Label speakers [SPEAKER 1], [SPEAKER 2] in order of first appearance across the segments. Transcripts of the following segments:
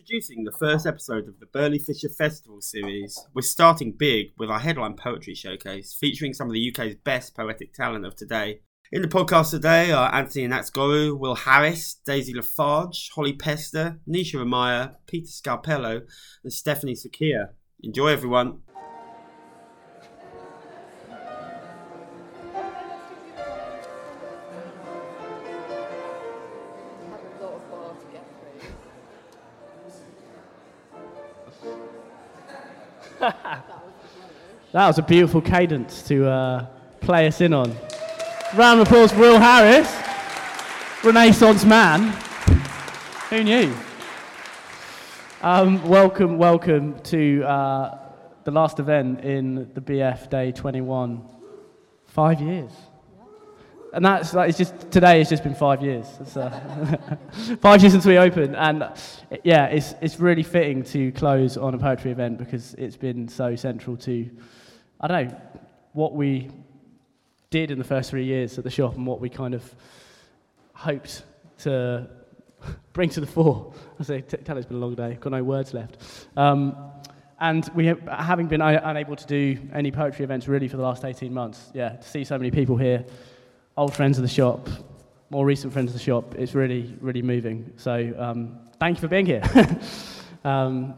[SPEAKER 1] Introducing the first episode of the Burley Fisher Festival series, we're starting big with our headline poetry showcase featuring some of the UK's best poetic talent of today. In the podcast today are Anthony Anaxagorou, Will Harris, Daisy Lafarge, Holly Pester, Nisha Ramayya, Peter Scalpello, and Stephanie Sy-Quia. Enjoy, everyone.
[SPEAKER 2] That was a beautiful cadence to uh, play us in on. Round of applause for Will Harris, Renaissance man. Who knew? Um, welcome, welcome to uh, the last event in the BF Day 21. Five years. And that's that is just today. has just been five years. It's, uh, five years since we opened, and yeah, it's it's really fitting to close on a poetry event because it's been so central to I don't know, what we did in the first three years at the shop and what we kind of hoped to bring to the fore. I say, tell it's been a long day, got no words left. Um, and we have, having been unable to do any poetry events really for the last 18 months, yeah, to see so many people here, old friends of the shop, more recent friends of the shop, it's really, really moving. So um, thank you for being here. um,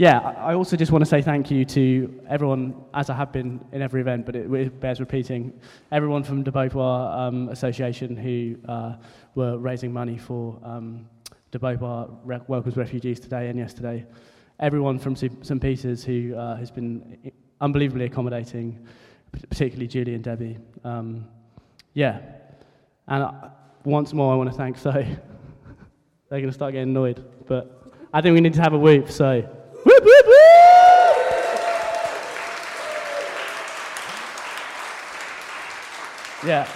[SPEAKER 2] yeah, I also just want to say thank you to everyone, as I have been in every event, but it, it bears repeating, everyone from the Beauvoir um, Association who uh, were raising money for um, the Beauvoir Re- Welcomes Refugees today and yesterday. Everyone from St. Peter's who uh, has been unbelievably accommodating, particularly Julie and Debbie. Um, yeah, and uh, once more I want to thank So. They're going to start getting annoyed, but I think we need to have a whoop, so. Whoop, whoop, whoop! Yeah.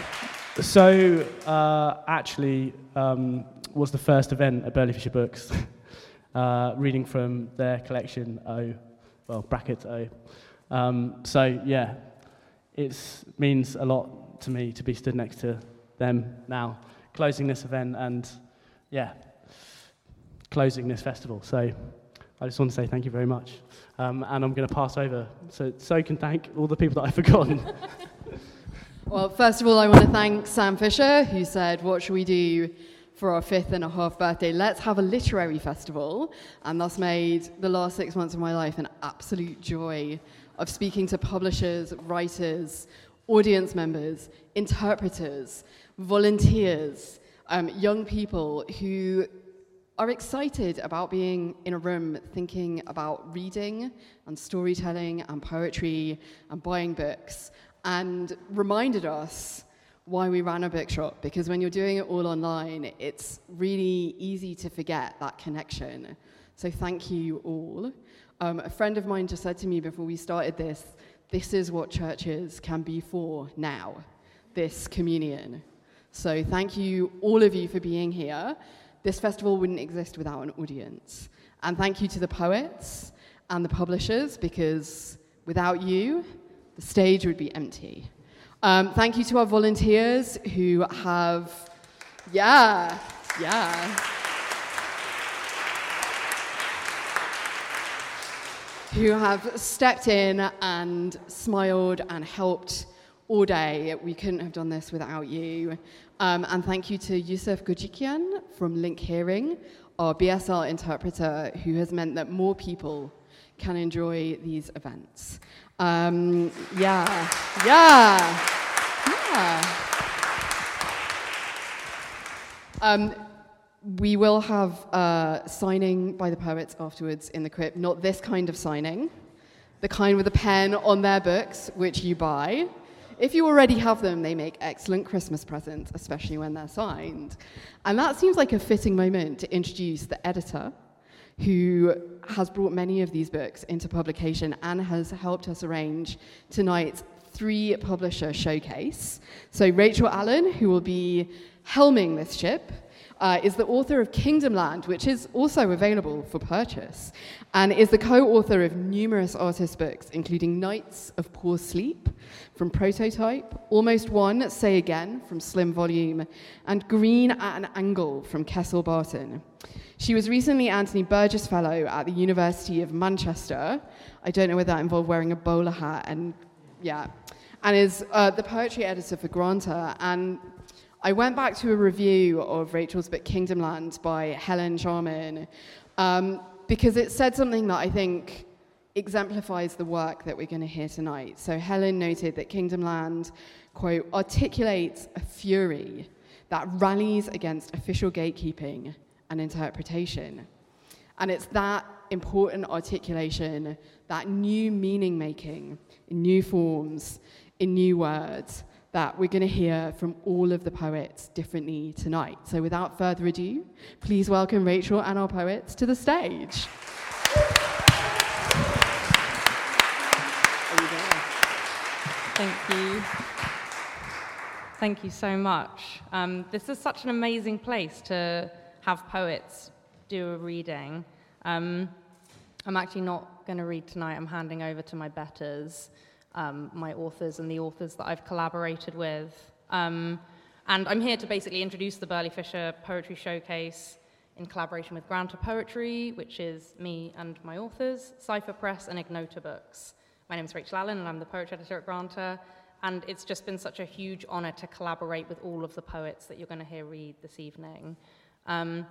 [SPEAKER 2] So, uh, actually, um, was the first event at Burley Fisher Books, uh, reading from their collection O, well, brackets O. Um, so, yeah, it means a lot to me to be stood next to them now, closing this event and, yeah, closing this festival. So, I just want to say thank you very much. Um, and I'm going to pass over so so can thank all the people that I've forgotten.
[SPEAKER 3] well, first of all, I want to thank Sam Fisher, who said, What should we do for our fifth and a half birthday? Let's have a literary festival. And thus made the last six months of my life an absolute joy of speaking to publishers, writers, audience members, interpreters, volunteers, um, young people who are excited about being in a room thinking about reading and storytelling and poetry and buying books and reminded us why we ran a bookshop because when you're doing it all online it's really easy to forget that connection. So thank you all. Um, a friend of mine just said to me before we started this this is what churches can be for now this communion. So thank you all of you for being here this festival wouldn't exist without an audience. And thank you to the poets and the publishers, because without you, the stage would be empty. Um, thank you to our volunteers who have, yeah, yeah. Who have stepped in and smiled and helped all day. We couldn't have done this without you. Um, and thank you to Yusuf Gujikian from Link Hearing, our BSL interpreter, who has meant that more people can enjoy these events. Um, yeah, yeah, yeah. Um, we will have uh, signing by the poets afterwards in the crypt. Not this kind of signing, the kind with a pen on their books, which you buy. If you already have them, they make excellent Christmas presents, especially when they're signed. And that seems like a fitting moment to introduce the editor who has brought many of these books into publication and has helped us arrange tonight's three publisher showcase. So, Rachael Allen, who will be helming this ship, uh, is the author of Kingdomland, which is also available for purchase, and is the co author of numerous artist books, including Nights of Poor Sleep from Prototype, Almost One, Say Again from Slim Volume, and Green at an Angle from Kessel Barton. She was recently Anthony Burgess Fellow at the University of Manchester. I don't know whether that involved wearing a bowler hat and yeah, and is uh, the poetry editor for Granta. And I went back to a review of Rachael's book Kingdomland by Helen Sharman um, because it said something that I think exemplifies the work that we're going to hear tonight. So Helen noted that Kingdomland, quote, articulates a fury that rallies against official gatekeeping and interpretation. And it's that important articulation, that new meaning making in new forms, in new words, that we're going to hear from all of the poets differently tonight. So without further ado, please welcome Rachael and our poets to the stage.
[SPEAKER 4] Thank you. Thank you so much. Um, this is such an amazing place to have poets do a reading. Um, I'm actually not going to read tonight. I'm handing over to my betters, um, my authors, and the authors that I've collaborated with. Um, and I'm here to basically introduce the Burley Fisher Poetry Showcase in collaboration with Granta Poetry, which is me and my authors, Cipher Press, and Ignota Books. My name is Rachael Allen, and I'm the poetry editor at Granta. And it's just been such a huge honor to collaborate with all of the poets that you're going to hear read this evening. Um,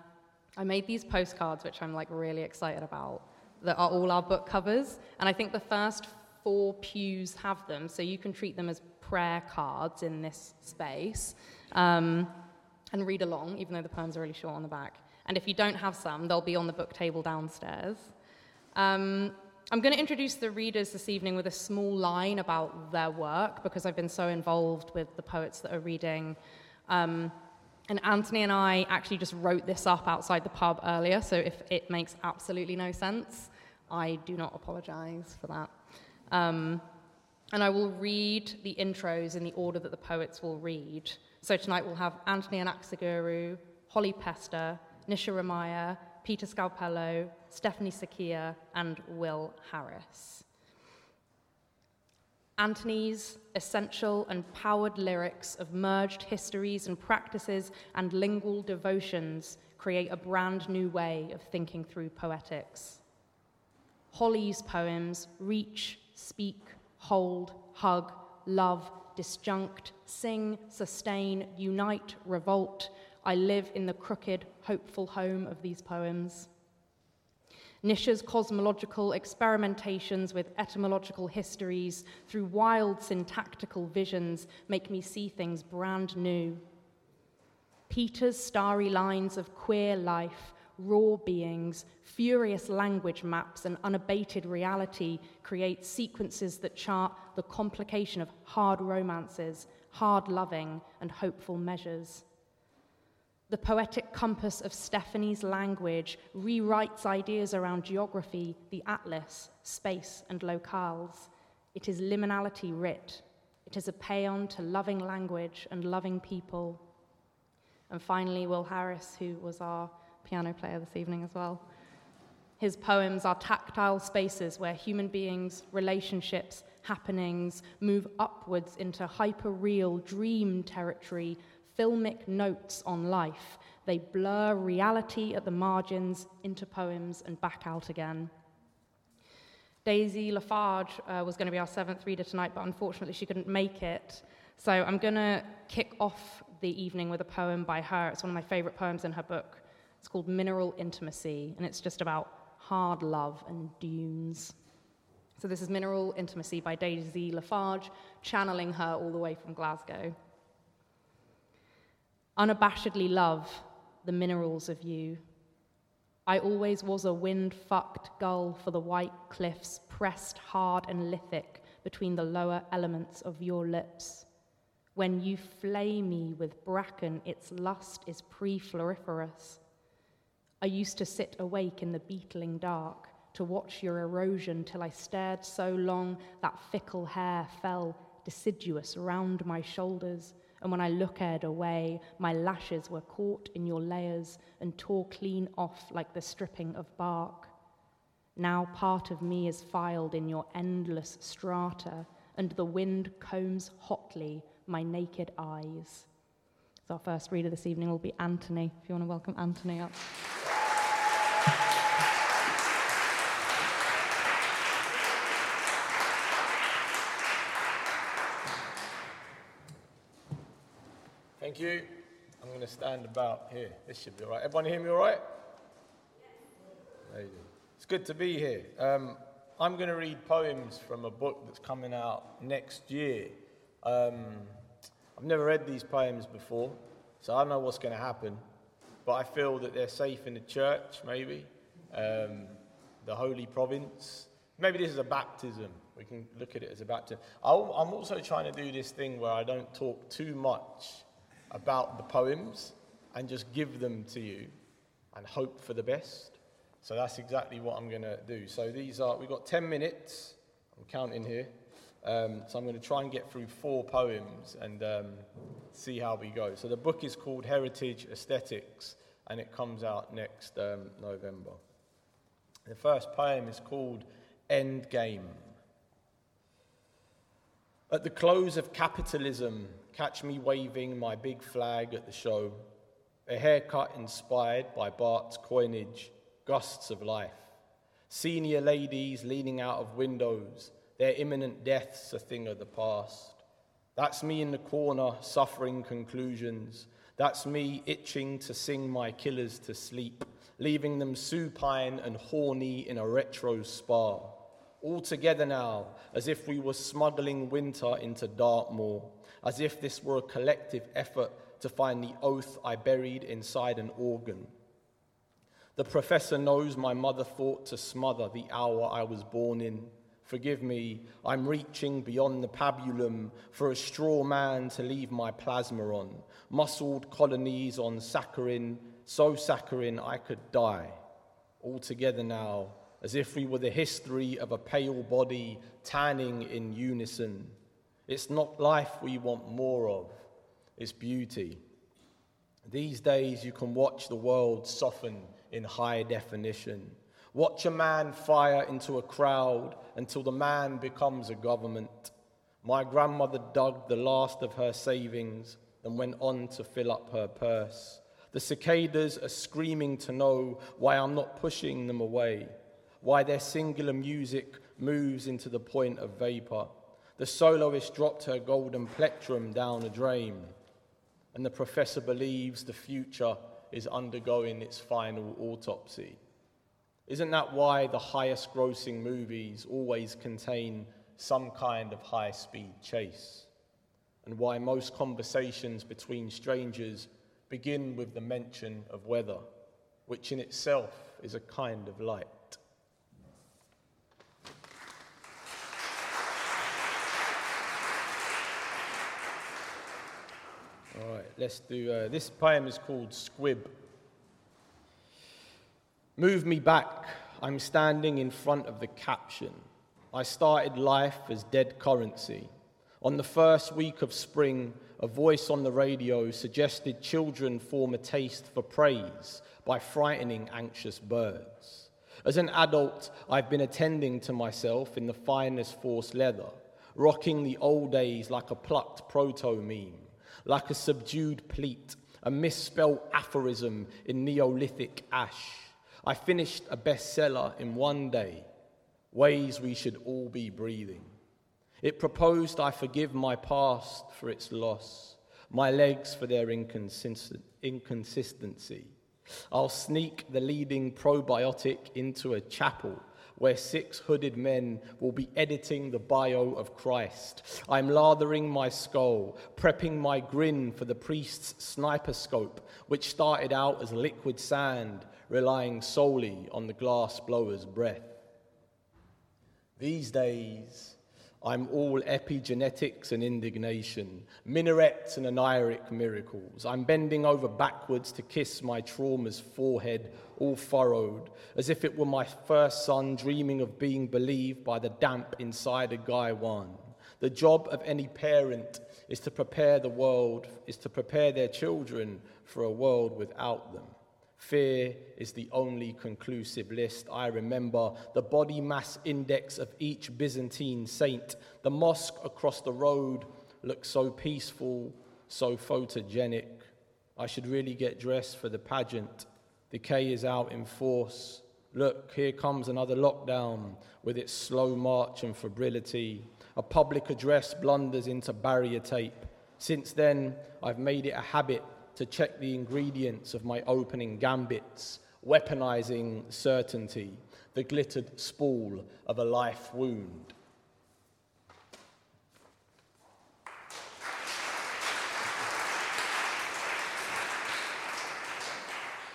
[SPEAKER 4] I made these postcards, which I'm like really excited about, that are all our book covers. And I think the first four pews have them, so you can treat them as prayer cards in this space um, and read along, even though the poems are really short on the back. And if you don't have some, they'll be on the book table downstairs. Um, I'm going to introduce the readers this evening with a small line about their work because I've been so involved with the poets that are reading. Um, and Anthony and I actually just wrote this up outside the pub earlier, so if it makes absolutely no sense, I do not apologize for that. Um, and I will read the intros in the order that the poets will read. So tonight we'll have Anthony Anaxagorou, Holly Pester, Nisha Ramayya, Peter Scalpello, Stephanie Sy-Quia, and Will Harris. Anthony's essential and powered lyrics of merged histories and practices and lingual devotions create a brand new way of thinking through poetics. Holly's poems reach, speak, hold, hug, love, disjunct, sing, sustain, unite, revolt. I live in the crooked, hopeful home of these poems. Nisha's cosmological experimentations with etymological histories through wild syntactical visions make me see things brand new. Peter's starry lines of queer life, raw beings, furious language maps, and unabated reality create sequences that chart the complication of hard romances, hard loving, and hopeful measures. The poetic compass of Stephanie's language rewrites ideas around geography, the atlas, space, and locales. It is liminality writ. It is a paean to loving language and loving people. And finally, Will Harris, who was our piano player this evening as well. His poems are tactile spaces where human beings, relationships, happenings move upwards into hyper real dream territory filmic notes on life. They blur reality at the margins into poems and back out again. Daisy Lafarge uh, was going to be our seventh reader tonight, but unfortunately she couldn't make it. So I'm going to kick off the evening with a poem by her. It's one of my favorite poems in her book. It's called Mineral Intimacy, and it's just about hard love and dunes. So this is Mineral Intimacy by Daisy Lafarge, channeling her all the way from Glasgow unabashedly love the minerals of you. I always was a wind fucked gull for the white cliffs, pressed hard and lithic between the lower elements of your lips. When you flay me with bracken, its lust is pre floriferous. I used to sit awake in the beetling dark to watch your erosion till I stared so long that fickle hair fell deciduous round my shoulders And when I looked away, my lashes were caught in your layers and tore clean off like the stripping of bark. Now part of me is filed in your endless strata, and the wind combs hotly my naked eyes. So our first reader this evening will be Anthony. If you want to welcome Anthony up.
[SPEAKER 5] Thank you. I'm going to stand about here. This should be all right. Everyone hear me all right? It's good to be here. Um, I'm going to read poems from a book that's coming out next year. Um, I've never read these poems before, so I don't know what's going to happen, but I feel that they're safe in the church, maybe, um, the Holy Province. Maybe this is a baptism. We can look at it as a baptism. I'll, I'm also trying to do this thing where I don't talk too much about the poems and just give them to you and hope for the best. So that's exactly what I'm going to do. So these are, we've got 10 minutes. I'm counting here. Um, so I'm going to try and get through four poems and um, see how we go. So the book is called Heritage Aesthetics and it comes out next um, November. The first poem is called End Game. At the close of capitalism, catch me waving my big flag at the show, a haircut inspired by Bart's coinage, gusts of life. Senior ladies leaning out of windows, their imminent deaths a thing of the past. That's me in the corner, suffering conclusions. That's me itching to sing my killers to sleep, leaving them supine and horny in a retro spa. All together now, as if we were smuggling winter into Dartmoor, as if this were a collective effort to find the oath I buried inside an organ. The professor knows my mother thought to smother the hour I was born in. Forgive me, I'm reaching beyond the pabulum for a straw man to leave my plasma on. Muscled colonies on saccharin, so saccharin I could die. All together now, as if we were the history of a pale body tanning in unison. It's not life we want more of, it's beauty. These days, you can watch the world soften in high definition. Watch a man fire into a crowd until the man becomes a government. My grandmother dug the last of her savings and went on to fill up her purse. The cicadas are screaming to know why I'm not pushing them away, why their singular music moves into the point of vapor. The soloist dropped her golden plectrum down a drain, and the professor believes the future is undergoing its final autopsy. Isn't that why the highest grossing movies always contain some kind of high speed chase? And why most conversations between strangers begin with the mention of weather, which in itself is a kind of light? All right, let's do. Uh, this poem is called Squib. Move me back. I'm standing in front of the caption. I started life as dead currency. On the first week of spring, a voice on the radio suggested children form a taste for praise by frightening anxious birds. As an adult, I've been attending to myself in the finest force leather, rocking the old days like a plucked proto meme like a subdued pleat, a misspelled aphorism in Neolithic ash. I finished a bestseller in one day, Ways We Should All Be Breathing. It proposed I forgive my past for its loss, my legs for their inconsistent, inconsistency. I'll sneak the leading probiotic into a chapel where six hooded men will be editing the bio of Christ. I'm lathering my skull, prepping my grin for the priest's sniper scope, which started out as liquid sand, relying solely on the glass blower's breath. These days, I'm all epigenetics and indignation, minarets and aniric miracles. I'm bending over backwards to kiss my trauma's forehead, all furrowed, as if it were my first son dreaming of being believed by the damp inside a guy one. The job of any parent is to prepare the world, is to prepare their children for a world without them. Fear is the only conclusive list. I remember the body mass index of each Byzantine saint. The mosque across the road looked so peaceful, so photogenic. I should really get dressed for the pageant. Decay is out in force. Look, here comes another lockdown with its slow march and febrility. A public address blunders into barrier tape. Since then, I've made it a habit to check the ingredients of my opening gambits, weaponizing certainty, the glittered spool of a life wound.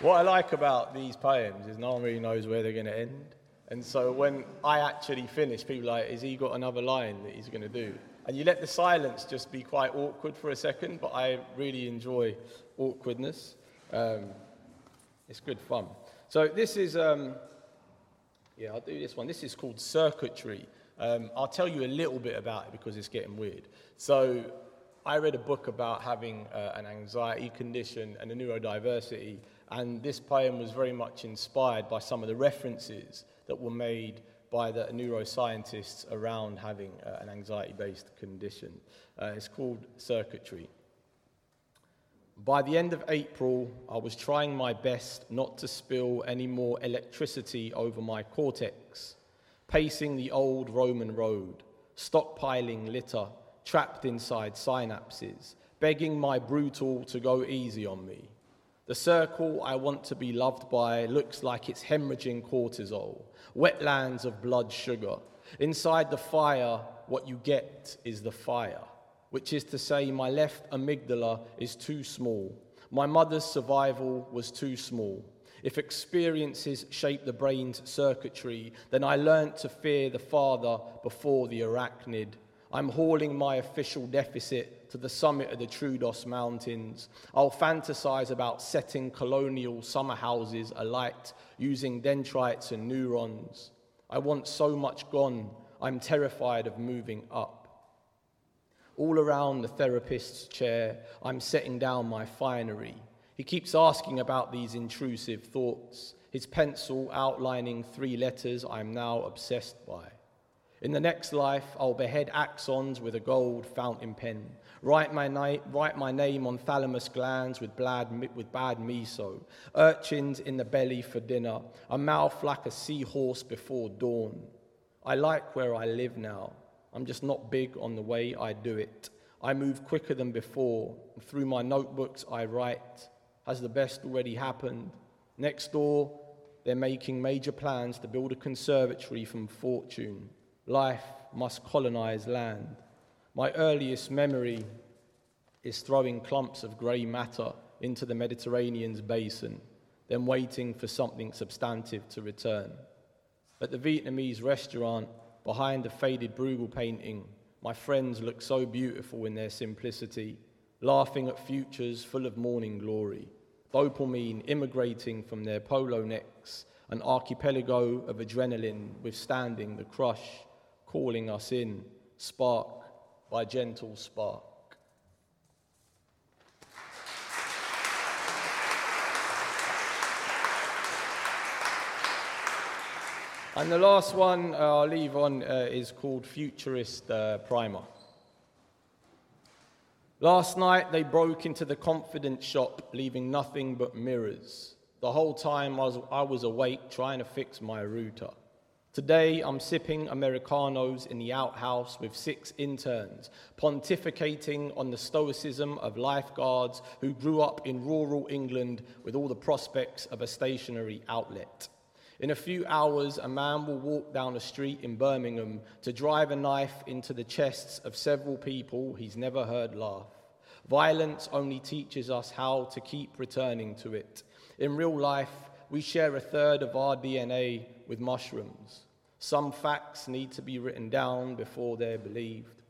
[SPEAKER 5] What I like about these poems is no one really knows where they're going to end. And so when I actually finish, people are like, is he got another line that he's going to do? And you let the silence just be quite awkward for a second, but I really enjoy awkwardness. Um, it's good fun. So this is, um, yeah, I'll do this one. This is called circuitry. Um, I'll tell you a little bit about it because it's getting weird. So I read a book about having uh, an anxiety condition and a neurodiversity, and this poem was very much inspired by some of the references that were made by the neuroscientists around having uh, an anxiety based condition. Uh, it's called circuitry. By the end of April, I was trying my best not to spill any more electricity over my cortex, pacing the old Roman road, stockpiling litter, trapped inside synapses, begging my brutal to go easy on me. The circle I want to be loved by looks like it's hemorrhaging cortisol, wetlands of blood sugar. Inside the fire, what you get is the fire which is to say, my left amygdala is too small. My mother's survival was too small. If experiences shape the brain's circuitry, then I learnt to fear the father before the arachnid. I'm hauling my official deficit to the summit of the Troodos Mountains. I'll fantasize about setting colonial summer houses alight using dendrites and neurons. I want so much gone, I'm terrified of moving up. All around the therapist's chair, I'm setting down my finery. He keeps asking about these intrusive thoughts, his pencil outlining three letters I'm now obsessed by. In the next life, I'll behead axons with a gold fountain pen, write my, na- write my name on thalamus glands with, blad, with bad miso, urchins in the belly for dinner, a mouth like a seahorse before dawn. I like where I live now. I'm just not big on the way I do it. I move quicker than before. Through my notebooks, I write. Has the best already happened? Next door, they're making major plans to build a conservatory from fortune. Life must colonize land. My earliest memory is throwing clumps of grey matter into the Mediterranean's basin, then waiting for something substantive to return. At the Vietnamese restaurant, Behind the faded Bruegel painting, my friends look so beautiful in their simplicity, laughing at futures full of morning glory. Dopamine immigrating from their polo necks, an archipelago of adrenaline withstanding the crush, calling us in, spark by gentle spark. And the last one uh, I'll leave on uh, is called Futurist uh, Primer. Last night they broke into the confidence shop, leaving nothing but mirrors. The whole time I was, I was awake trying to fix my router. Today I'm sipping Americanos in the outhouse with six interns, pontificating on the stoicism of lifeguards who grew up in rural England with all the prospects of a stationary outlet. In a few hours, a man will walk down a street in Birmingham to drive a knife into the chests of several people he's never heard laugh. Violence only teaches us how to keep returning to it. In real life, we share a third of our DNA with mushrooms. Some facts need to be written down before they're believed.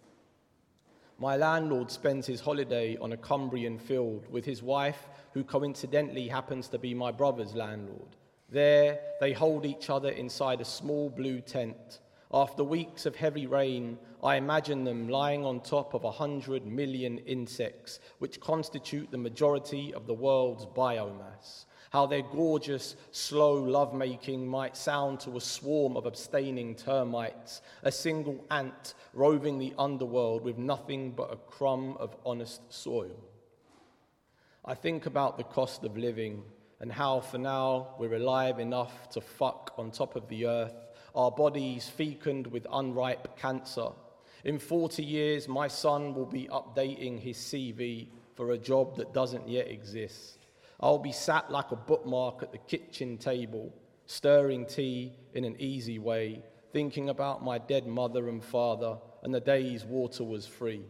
[SPEAKER 5] My landlord spends his holiday on a Cumbrian field with his wife, who coincidentally happens to be my brother's landlord. There, they hold each other inside a small blue tent. After weeks of heavy rain, I imagine them lying on top of a hundred million insects, which constitute the majority of the world's biomass. How their gorgeous, slow lovemaking might sound to a swarm of abstaining termites, a single ant roving the underworld with nothing but a crumb of honest soil. I think about the cost of living and how, for now, we're alive enough to fuck on top of the earth our bodies fecund with unripe cancer. In 40 years, my son will be updating his CV for a job that doesn't yet exist. I'll be sat like a bookmark at the kitchen table, stirring tea in an easy way, thinking about my dead mother and father and the days water was free.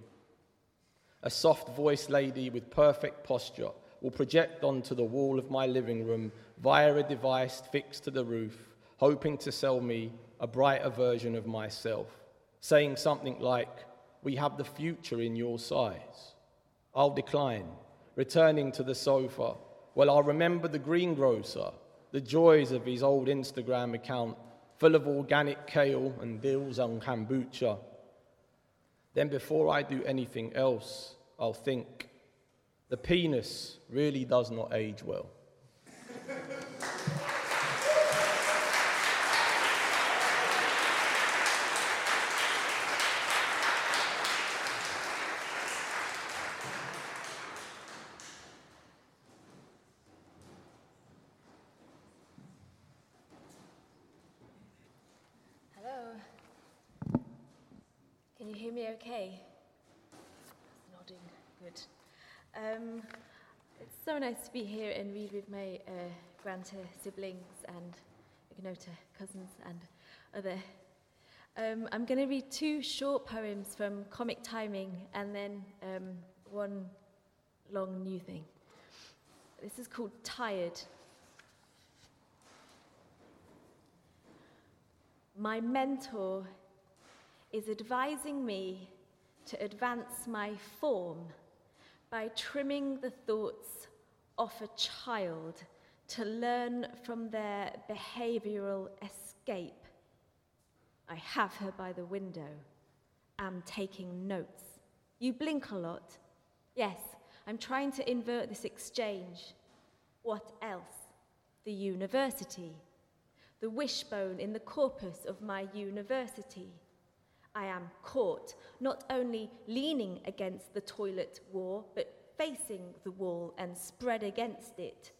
[SPEAKER 5] A soft voiced lady with perfect posture will project onto the wall of my living room via a device fixed to the roof hoping to sell me a brighter version of myself, saying something like, We have the future in your size. I'll decline, returning to the sofa. Well, I'll remember the greengrocer, the joys of his old Instagram account, full of organic kale and deals on kombucha. Then, before I do anything else, I'll think the penis really does not age well.
[SPEAKER 6] okay? Nodding, good. Um, it's so nice to be here and read with my uh, siblings and Ignota cousins and other. Um, I'm going to read two short poems from Comic Timing and then um, one long new thing. This is called Tired. My mentor is advising me to advance my form by trimming the thoughts of a child to learn from their behavioral escape. I have her by the window. am taking notes. You blink a lot. Yes, I'm trying to invert this exchange. What else? The university. The wishbone in the corpus of my university. I am caught, not only leaning against the toilet wall, but facing the wall and spread against it.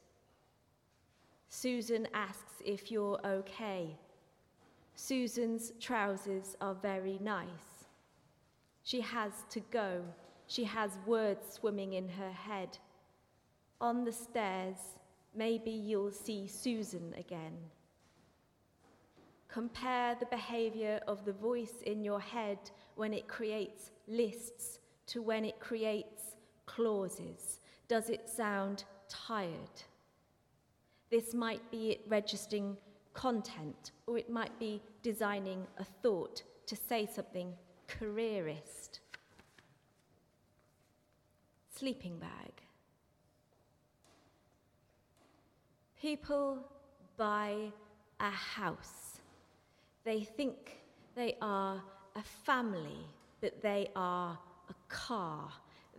[SPEAKER 6] Susan asks if you're okay. Susan's trousers are very nice. She has to go. She has words swimming in her head. On the stairs, maybe you'll see Susan again. Compare the behavior of the voice in your head when it creates lists to when it creates clauses. Does it sound tired? This might be it registering content, or it might be designing a thought to say something careerist. Sleeping bag. People buy a house they think they are a family, but they are a car.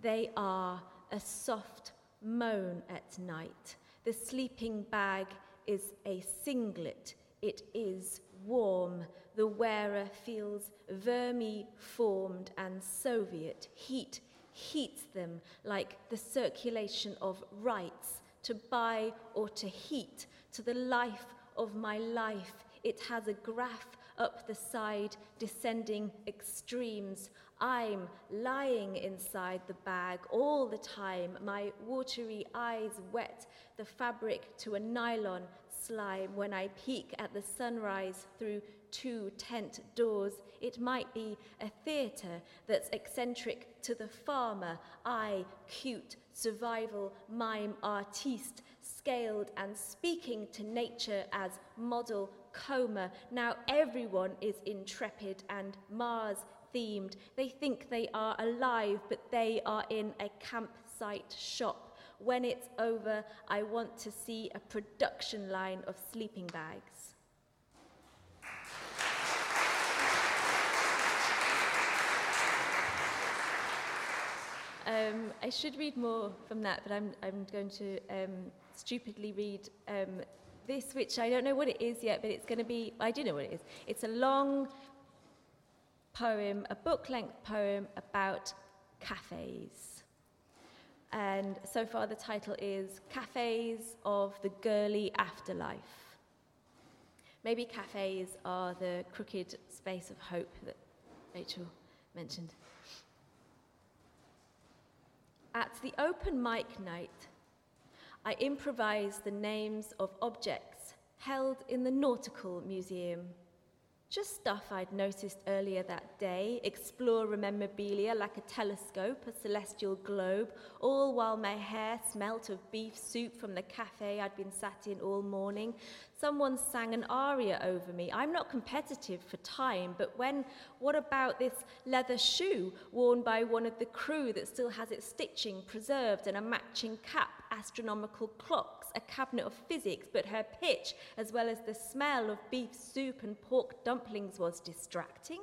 [SPEAKER 6] They are a soft moan at night. The sleeping bag is a singlet. It is warm. The wearer feels vermi formed and Soviet. Heat heats them like the circulation of rights to buy or to heat to the life of my life it has a graph up the side, descending extremes. I'm lying inside the bag all the time, my watery eyes wet the fabric to a nylon slime. When I peek at the sunrise through two tent doors, it might be a theatre that's eccentric to the farmer. I, cute, survival, mime, artiste, scaled and speaking to nature as model coma. Now everyone is intrepid and Mars themed. They think they are alive, but they are in a campsite shop. When it's over, I want to see a production line of sleeping bags. Um, I should read more from that, but I'm, I'm going to um, stupidly read um, this, which I don't know what it is yet, but it's going to be, I do know what it is. It's a long poem, a book length poem about cafes. And so far, the title is Cafes of the Girly Afterlife. Maybe cafes are the crooked space of hope that Rachael mentioned. At the open mic night, I improvised the names of objects held in the Nautical Museum. Just stuff I'd noticed earlier that day, explore memorabilia like a telescope, a celestial globe, all while my hair smelt of beef soup from the cafe I'd been sat in all morning. Someone sang an aria over me. I'm not competitive for time, but when, what about this leather shoe worn by one of the crew that still has its stitching preserved and a matching cap, astronomical clocks, a cabinet of physics, but her pitch, as well as the smell of beef soup and pork dumplings, was distracting?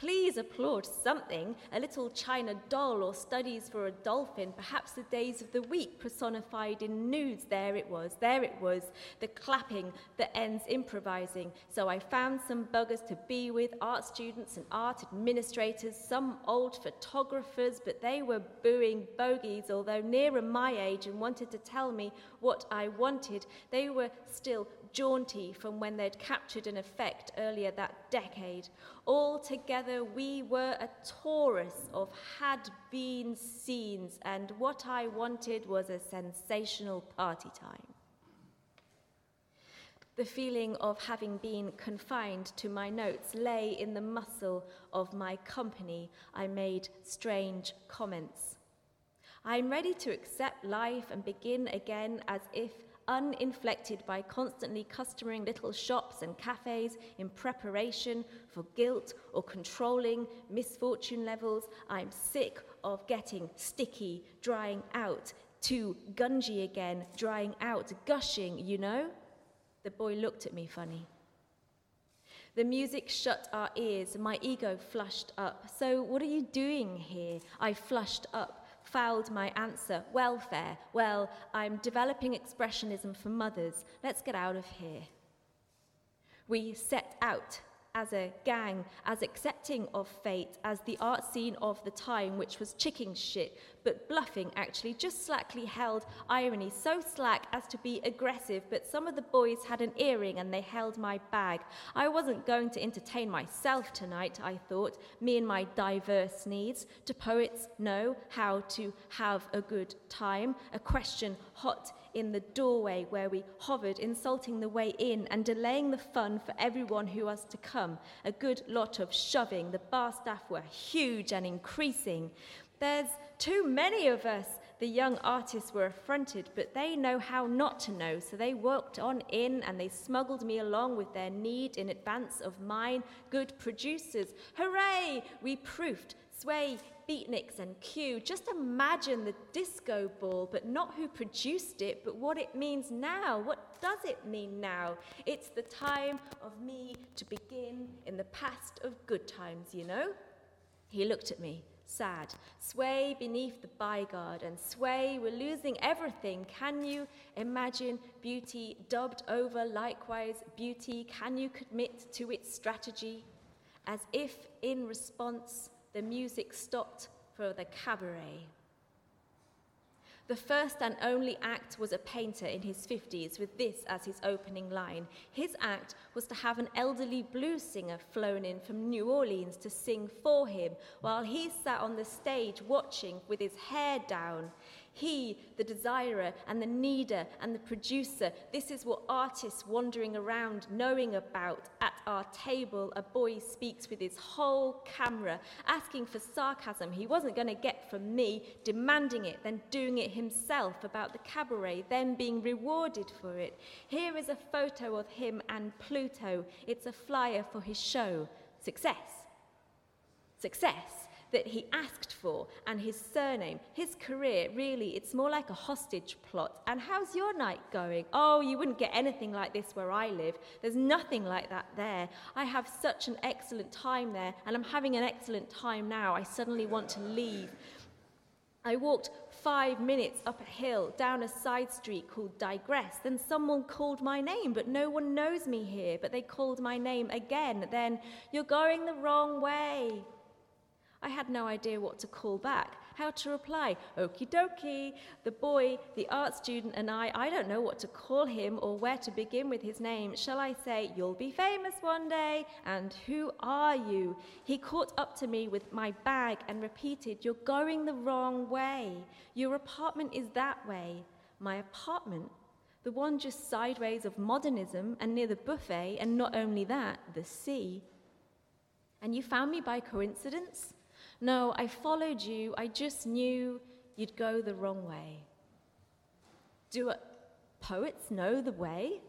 [SPEAKER 6] Please applaud something, a little china doll or studies for a dolphin, perhaps the days of the week personified in nudes. There it was, there it was, the clapping that ends improvising. So I found some buggers to be with, art students and art administrators, some old photographers, but they were booing bogies, although nearer my age and wanted to tell me what I wanted. They were still jaunty from when they'd captured an effect earlier that decade. All together, we were a chorus of had been scenes, and what I wanted was a sensational party time. The feeling of having been confined to my notes lay in the muscle of my company. I made strange comments. I'm ready to accept life and begin again as if uninflected by constantly customering little shops and cafes in preparation for guilt or controlling misfortune levels. I'm sick of getting sticky, drying out, too gungy again, drying out, gushing, you know? The boy looked at me funny. The music shut our ears, my ego flushed up. So, what are you doing here? I flushed up fouled my answer. Welfare. Well, I'm developing expressionism for mothers. Let's get out of here. We set out as a gang, as accepting of fate, as the art scene of the time, which was chicken shit, but bluffing actually, just slackly held irony, so slack as to be aggressive. But some of the boys had an earring and they held my bag. I wasn't going to entertain myself tonight, I thought, me and my diverse needs. Do poets know how to have a good time? A question hot in the doorway where we hovered, insulting the way in and delaying the fun for everyone who was to come. A good lot of shoving. The bar staff were huge and increasing. There's too many of us. The young artists were affronted, but they know how not to know, so they walked on in and they smuggled me along with their need in advance of mine. Good producers. Hooray! We proofed. Sway, beatniks, and Q, Just imagine the disco ball, but not who produced it, but what it means now. What does it mean now? It's the time of me to begin in the past of good times, you know? He looked at me sad. Sway beneath the bygard and sway, we're losing everything. Can you imagine beauty dubbed over likewise beauty? Can you commit to its strategy? As if in response, the music stopped for the cabaret. The first and only act was a painter in his 50s with this as his opening line. His act was to have an elderly blues singer flown in from New Orleans to sing for him while he sat on the stage watching with his hair down. He, the desirer and the needer and the producer, this is what artists wandering around knowing about. At our table, a boy speaks with his whole camera, asking for sarcasm he wasn't going to get from me, demanding it, then doing it himself about the cabaret, then being rewarded for it. Here is a photo of him and Pluto. It's a flyer for his show. Success. Success that he asked for and his surname, his career, really, it's more like a hostage plot. And how's your night going? Oh, you wouldn't get anything like this where I live. There's nothing like that there. I have such an excellent time there, and I'm having an excellent time now. I suddenly want to leave. I walked five minutes up a hill, down a side street called Digress. Then someone called my name, but no one knows me here. But they called my name again. Then, you're going the wrong way. I had no idea what to call back, how to reply. Okie dokie. The boy, the art student, and I, I don't know what to call him or where to begin with his name. Shall I say, You'll be famous one day? And who are you? He caught up to me with my bag and repeated, You're going the wrong way. Your apartment is that way. My apartment? The one just sideways of modernism and near the buffet, and not only that, the sea. And you found me by coincidence? No, I followed you. I just knew you'd go the wrong way. Do poets know the way?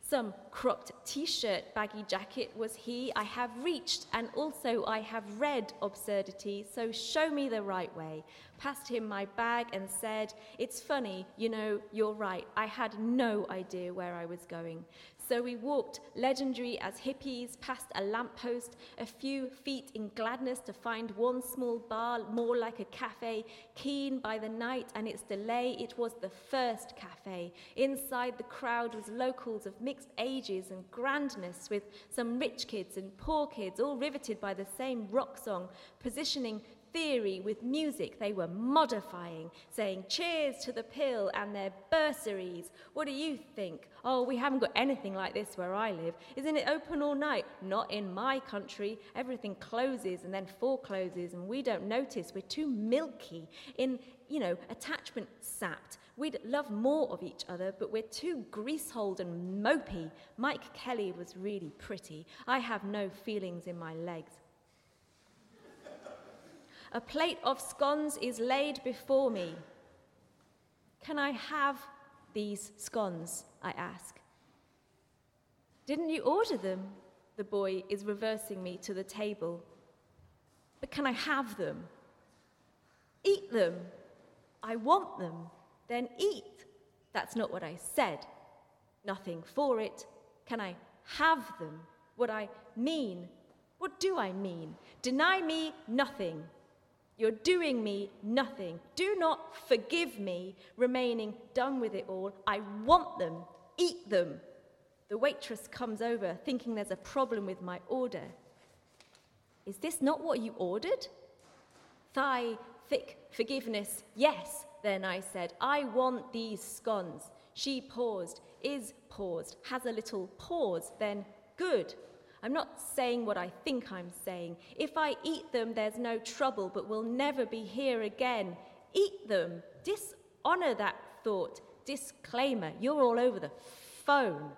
[SPEAKER 6] Some cropped t shirt, baggy jacket was he. I have reached, and also I have read absurdity, so show me the right way. Passed him my bag and said, It's funny, you know, you're right. I had no idea where I was going. So we walked, legendary as hippies, past a lamppost, a few feet in gladness to find one small bar more like a cafe, keen by the night and its delay. It was the first cafe. Inside the crowd was locals of mixed ages and grandness, with some rich kids and poor kids, all riveted by the same rock song, positioning theory with music they were modifying, saying cheers to the pill and their bursaries. What do you think? Oh, we haven't got anything like this where I live. Isn't it open all night? Not in my country. Everything closes and then forecloses, and we don't notice. We're too milky in, you know, attachment sapped. We'd love more of each other, but we're too greasehold and mopey. Mike Kelly was really pretty. I have no feelings in my legs. A plate of scones is laid before me. Can I have these scones? I ask. Didn't you order them? The boy is reversing me to the table. But can I have them? Eat them. I want them. Then eat. That's not what I said. Nothing for it. Can I have them? What I mean? What do I mean? Deny me nothing. You're doing me nothing. Do not forgive me, remaining done with it all. I want them. Eat them. The waitress comes over, thinking there's a problem with my order. Is this not what you ordered? Thigh, thick forgiveness. Yes, then I said, I want these scones. She paused, is paused, has a little pause, then good. I'm not saying what I think I'm saying. If I eat them, there's no trouble, but we'll never be here again. Eat them. Dishonor that thought. Disclaimer. You're all over the phone.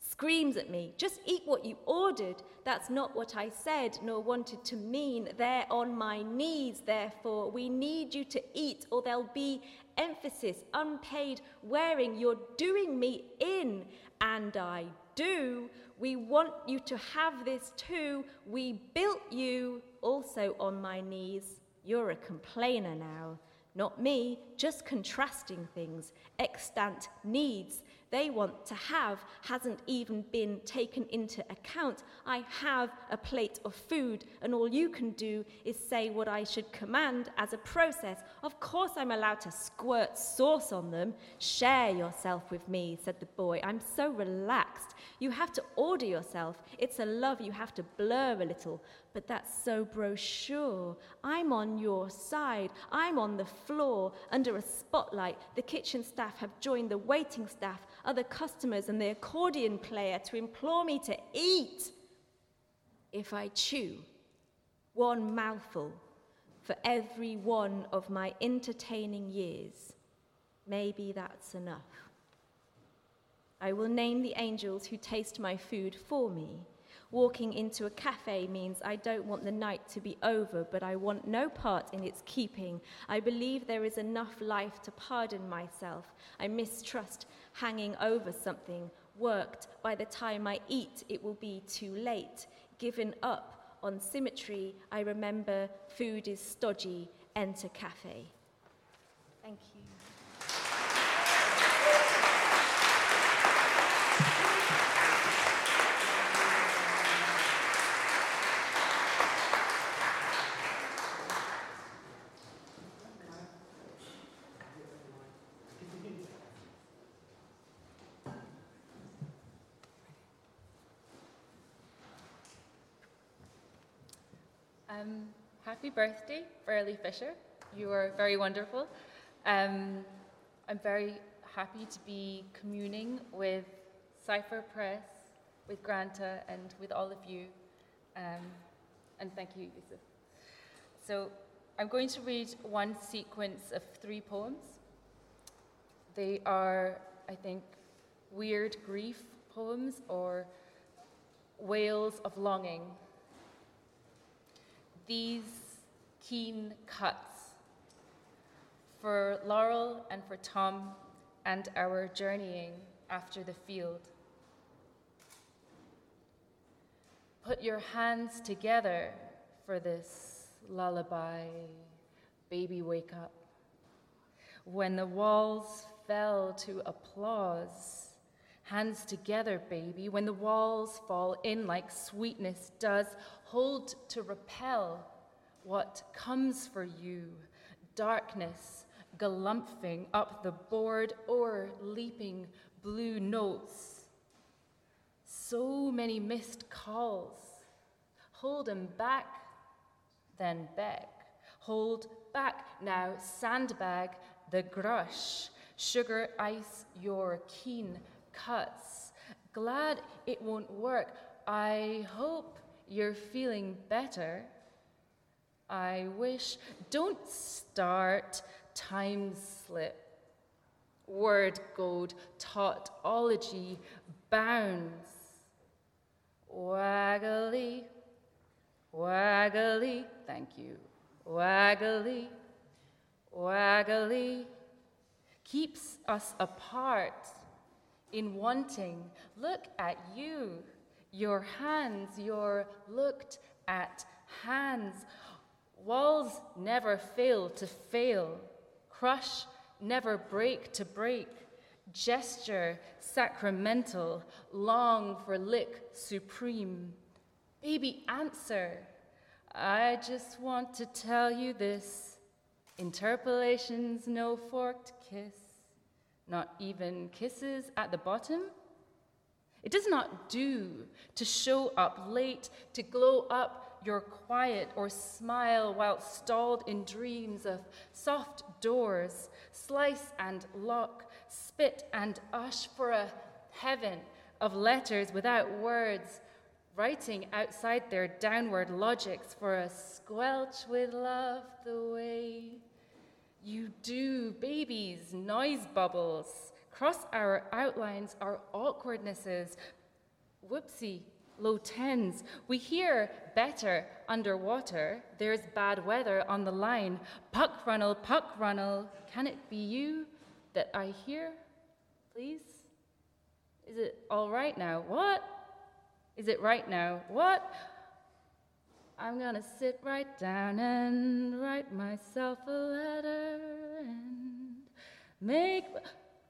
[SPEAKER 6] Screams at me. Just eat what you ordered. That's not what I said nor wanted to mean. They're on my knees, therefore. We need you to eat, or there'll be emphasis, unpaid wearing. You're doing me in, and I do. We want you to have this too. We built you also on my knees. You're a complainer now. Not me, just contrasting things, extant needs, they want to have hasn't even been taken into account. I have a plate of food, and all you can do is say what I should command as a process. Of course, I'm allowed to squirt sauce on them. Share yourself with me, said the boy. I'm so relaxed. You have to order yourself. It's a love you have to blur a little but that's so brochure. I'm on your side. I'm on the floor under a spotlight. The kitchen staff have joined the waiting staff, other customers, and the accordion player to implore me to eat. If I chew one mouthful for every one of my entertaining years, maybe that's enough. I will name the angels who taste my food for me Walking into a cafe means I don't want the night to be over, but I want no part in its keeping. I believe there is enough life to pardon myself. I mistrust hanging over something. Worked, by the time I eat, it will be too late. Given up on symmetry, I remember food is stodgy. Enter cafe. Thank you.
[SPEAKER 7] Um, happy birthday, Burley Fisher. You are very wonderful. Um, I'm very happy to be communing with Cipher Press, with Granta, and with all of you. Um, and thank you, Yusuf. So I'm going to read one sequence of three poems. They are, I think, weird grief poems or wails of longing. These keen cuts for Laurel and for Tom and our journeying after the field. Put your hands together for this lullaby, baby wake up. When the walls fell to applause, hands together, baby. When the walls fall in like sweetness does, hold to repel what comes for you darkness galumphing up the board or leaping blue notes. So many missed calls. Hold them back, then beg. Hold back now, sandbag the grush. Sugar ice your keen cuts. Glad it won't work. I hope you're feeling better. I wish. Don't start time slip. Word gold, tautology, bounds. Waggly, waggly, thank you. Waggly, waggly, keeps us apart in wanting. Look at you, your hands, your looked at hands. Walls never fail to fail crush, never break to break, gesture sacramental, long for lick supreme. Baby, answer. I just want to tell you this interpolations, no forked kiss, not even kisses at the bottom. It does not do to show up late, to glow up your quiet or smile while stalled in dreams of soft doors, slice and lock, spit and ush for a heaven of letters without words, writing outside their downward logics for a squelch with love the way you do, babies, noise bubbles, cross our outlines, our awkwardnesses. Whoopsie, low tens. We hear better underwater. There's bad weather on the line. Puck runnel, puck runnel. Can it be you that I hear? Please? Is it all right now? What? Is it right now? What? I'm gonna sit right down and write myself a letter and make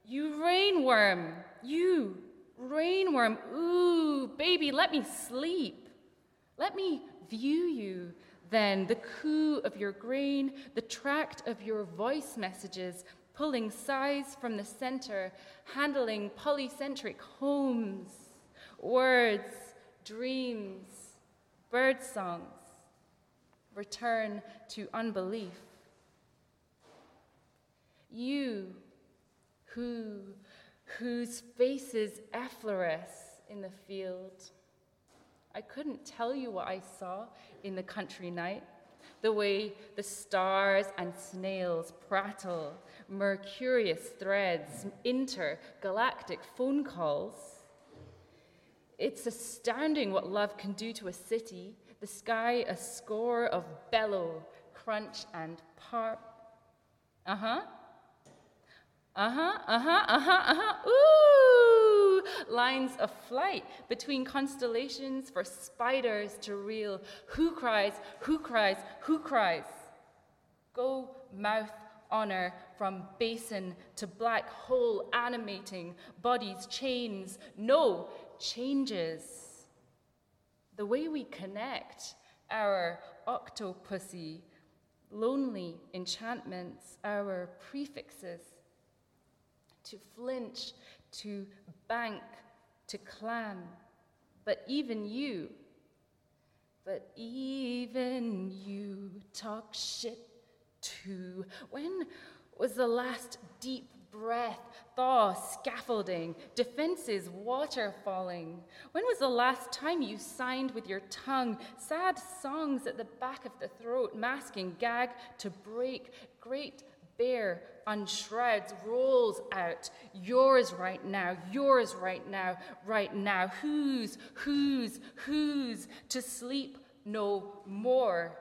[SPEAKER 7] you rainworm, you Rainworm, ooh, baby, let me sleep. Let me view you then, the coo of your grain, the tract of your voice messages, pulling sighs from the center, handling polycentric homes, words, dreams, bird songs, return to unbelief. You who whose faces effloresce in the field. I couldn't tell you what I saw in the country night, the way the stars and snails prattle, mercurious threads, intergalactic phone calls. It's astounding what love can do to a city, the sky a score of bellow, crunch, and parp. Uh huh. Uh huh, uh huh, uh huh, uh huh. Ooh! Lines of flight between constellations for spiders to reel. Who cries, who cries, who cries? Go mouth honor from basin to black hole animating bodies, chains. No, changes. The way we connect our octopussy, lonely enchantments, our prefixes to flinch, to bank, to clam. But even you, But even you talk shit too. When was the last deep breath, thaw, scaffolding, defenses, water falling? When was the last time you signed with your tongue sad songs at the back of the throat, masking gag to break, great bear unshrouds, rolls out. Yours right now, yours right now, right now. Whose, whose, whose to sleep no more.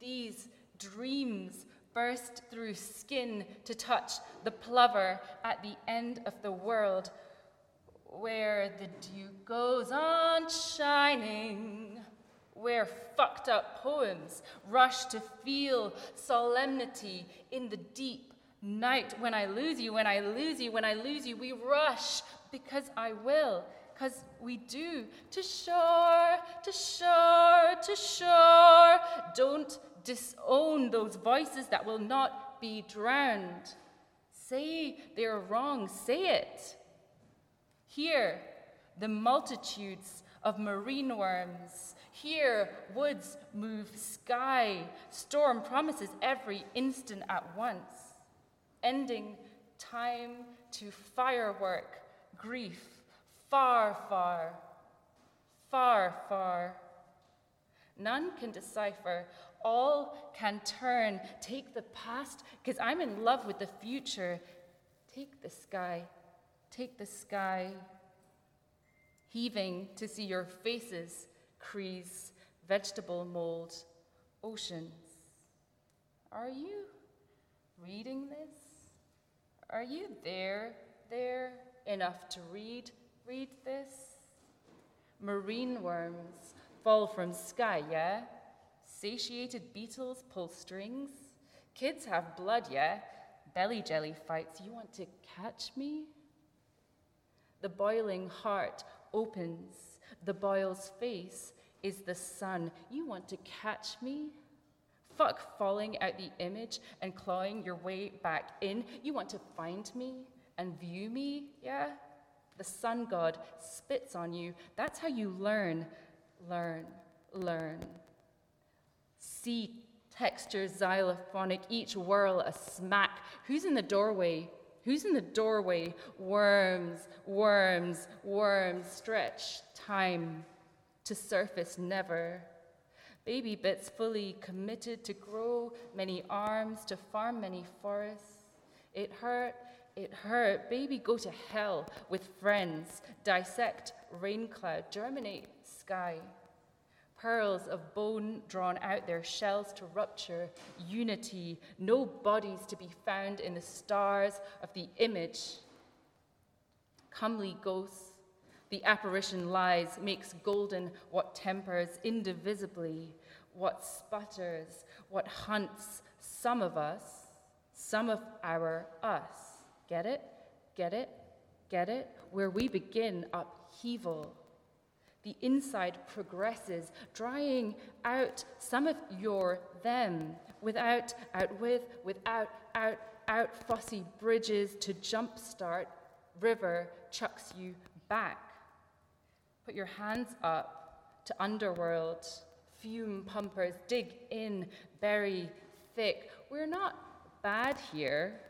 [SPEAKER 7] These dreams burst through skin to touch the plover at the end of the world, where the dew goes on shining, where fucked up poems rush to feel solemnity in the deep night. When I lose you, when I lose you, when I lose you, we rush because I will. Because we do. To shore, to shore, to shore. Don't disown those voices that will not be drowned. Say they're wrong, say it. Here, the multitudes of marine worms. Here, woods move sky. Storm promises every instant at once. Ending time to firework, grief, far, far, far, far. None can decipher all can turn. Take the past, because I'm in love with the future. Take the sky, take the sky. Heaving to see your faces, crease, vegetable mold, oceans. Are you reading this? Are you there, there, enough to read, read this? Marine worms fall from sky, yeah? Satiated beetles pull strings. Kids have blood, yeah? Belly jelly fights. You want to catch me? The boiling heart opens. The boil's face is the sun. You want to catch me? Fuck falling out the image and clawing your way back in. You want to find me and view me, yeah? The sun god spits on you. That's how you learn, learn, learn. See textures xylophonic, each whirl a smack. Who's in the doorway? Who's in the doorway? Worms, worms, worms, stretch, time to surface never. Baby bits fully committed to grow many arms, to farm many forests. It hurt, it hurt. Baby, go to hell with friends. Dissect rain cloud, germinate sky pearls of bone drawn out their shells to rupture, unity, no bodies to be found in the stars of the image. Comely ghosts, the apparition lies, makes golden what tempers indivisibly, what sputters, what hunts some of us, some of our us. Get it? Get it? Get it? Where we begin upheaval the inside progresses, drying out some of your them without, out with, without, out, out, fussy bridges to jumpstart. River chucks you back. Put your hands up to underworld. Fume pumpers dig in, bury thick. We're not bad here.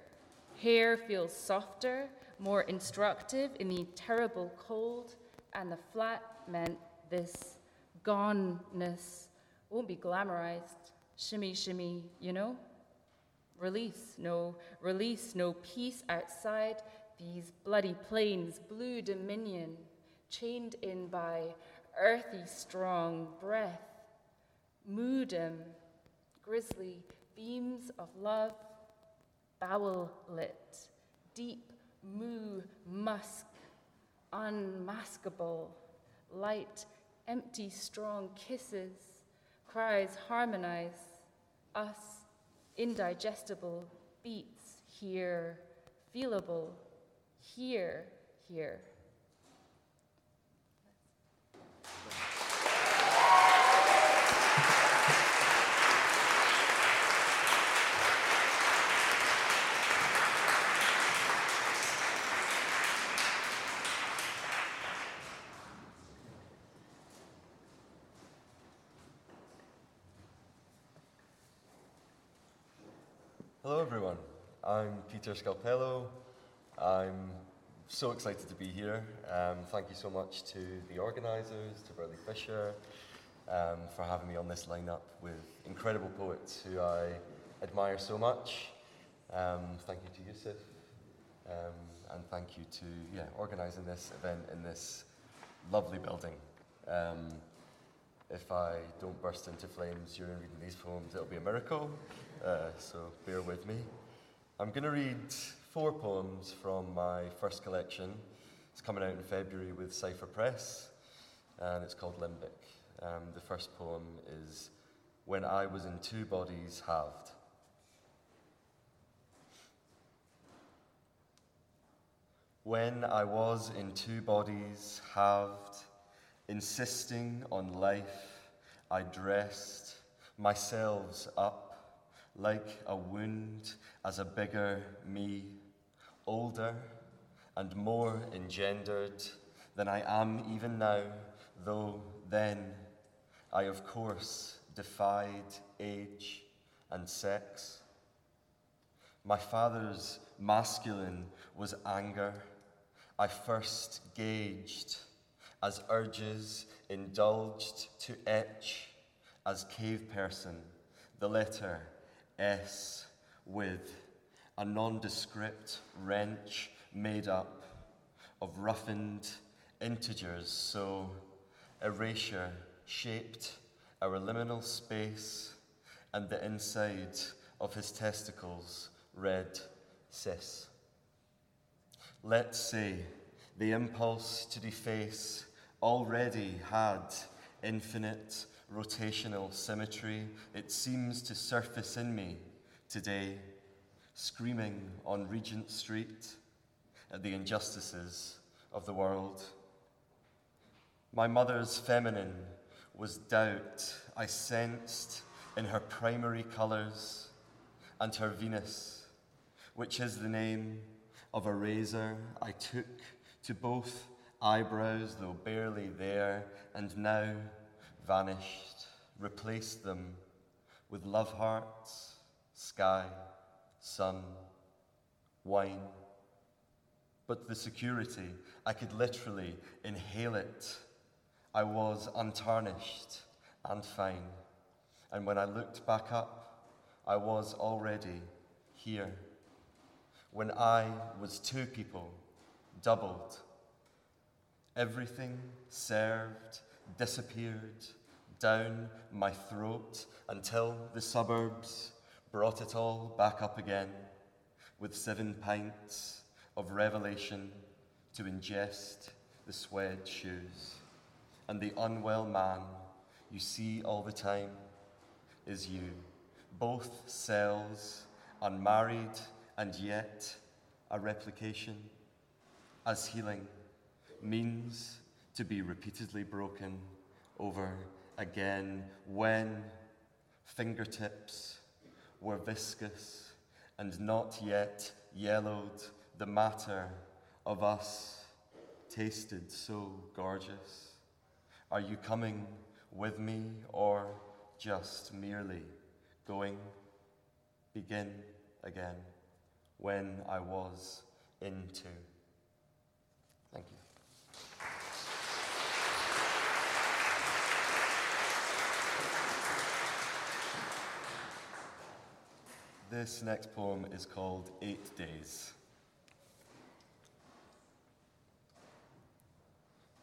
[SPEAKER 7] Hair feels softer, more instructive in the terrible cold, and the flat meant this goneness won't be glamorized. Shimmy, shimmy, you know? Release, no release, no peace outside these bloody plains, blue dominion, chained in by earthy strong breath, moodum, grisly beams of love, bowel lit, deep moo musk, unmaskable light, empty, strong kisses, cries harmonize, us, indigestible beats here, feelable, here, here.
[SPEAKER 8] Peter Scalpello. I'm so excited to be here. Um, thank you so much to the organisers, to Burley Fisher, um, for having me on this lineup with incredible poets who I admire so much. Um, thank you to Yusuf, um, and thank you to yeah organising this event in this lovely building. Um, if I don't burst into flames during reading these poems, it'll be a miracle. Uh, so bear with me. I'm going to read four poems from my first collection. It's coming out in February with Cipher Press, and it's called Limbic. Um, the first poem is When I Was in Two Bodies Halved. When I was in two bodies halved, insisting on life, I dressed myself up like a wound as a bigger me, older and more engendered than I am even now, though then I, of course, defied age and sex. My father's masculine was anger. I first gauged as urges indulged to etch as cave person the letter S with a nondescript wrench made up of roughened integers, so erasure shaped our liminal space and the inside of his testicles read cis. Let's say the impulse to deface already had infinite rotational symmetry. It seems to surface in me today, screaming on Regent Street at the injustices of the world. My mother's feminine was doubt I sensed in her primary colours and her Venus, which is the name of a razor I took to both eyebrows, though barely there, and now vanished, replaced them with love hearts, sky, sun, wine. But the security, I could literally inhale it. I was untarnished and fine. And when I looked back up, I was already here. When I was two people, doubled, everything served, disappeared down my throat until the suburbs brought it all back up again with seven pints of revelation to ingest the suede shoes. And the unwell man you see all the time is you, both cells, unmarried and yet a replication, as healing means to be repeatedly broken over again when fingertips were viscous and not yet yellowed, the matter of us tasted so gorgeous. Are you coming with me or just merely going? Begin again when I was into. Thank you. This next poem is called Eight Days.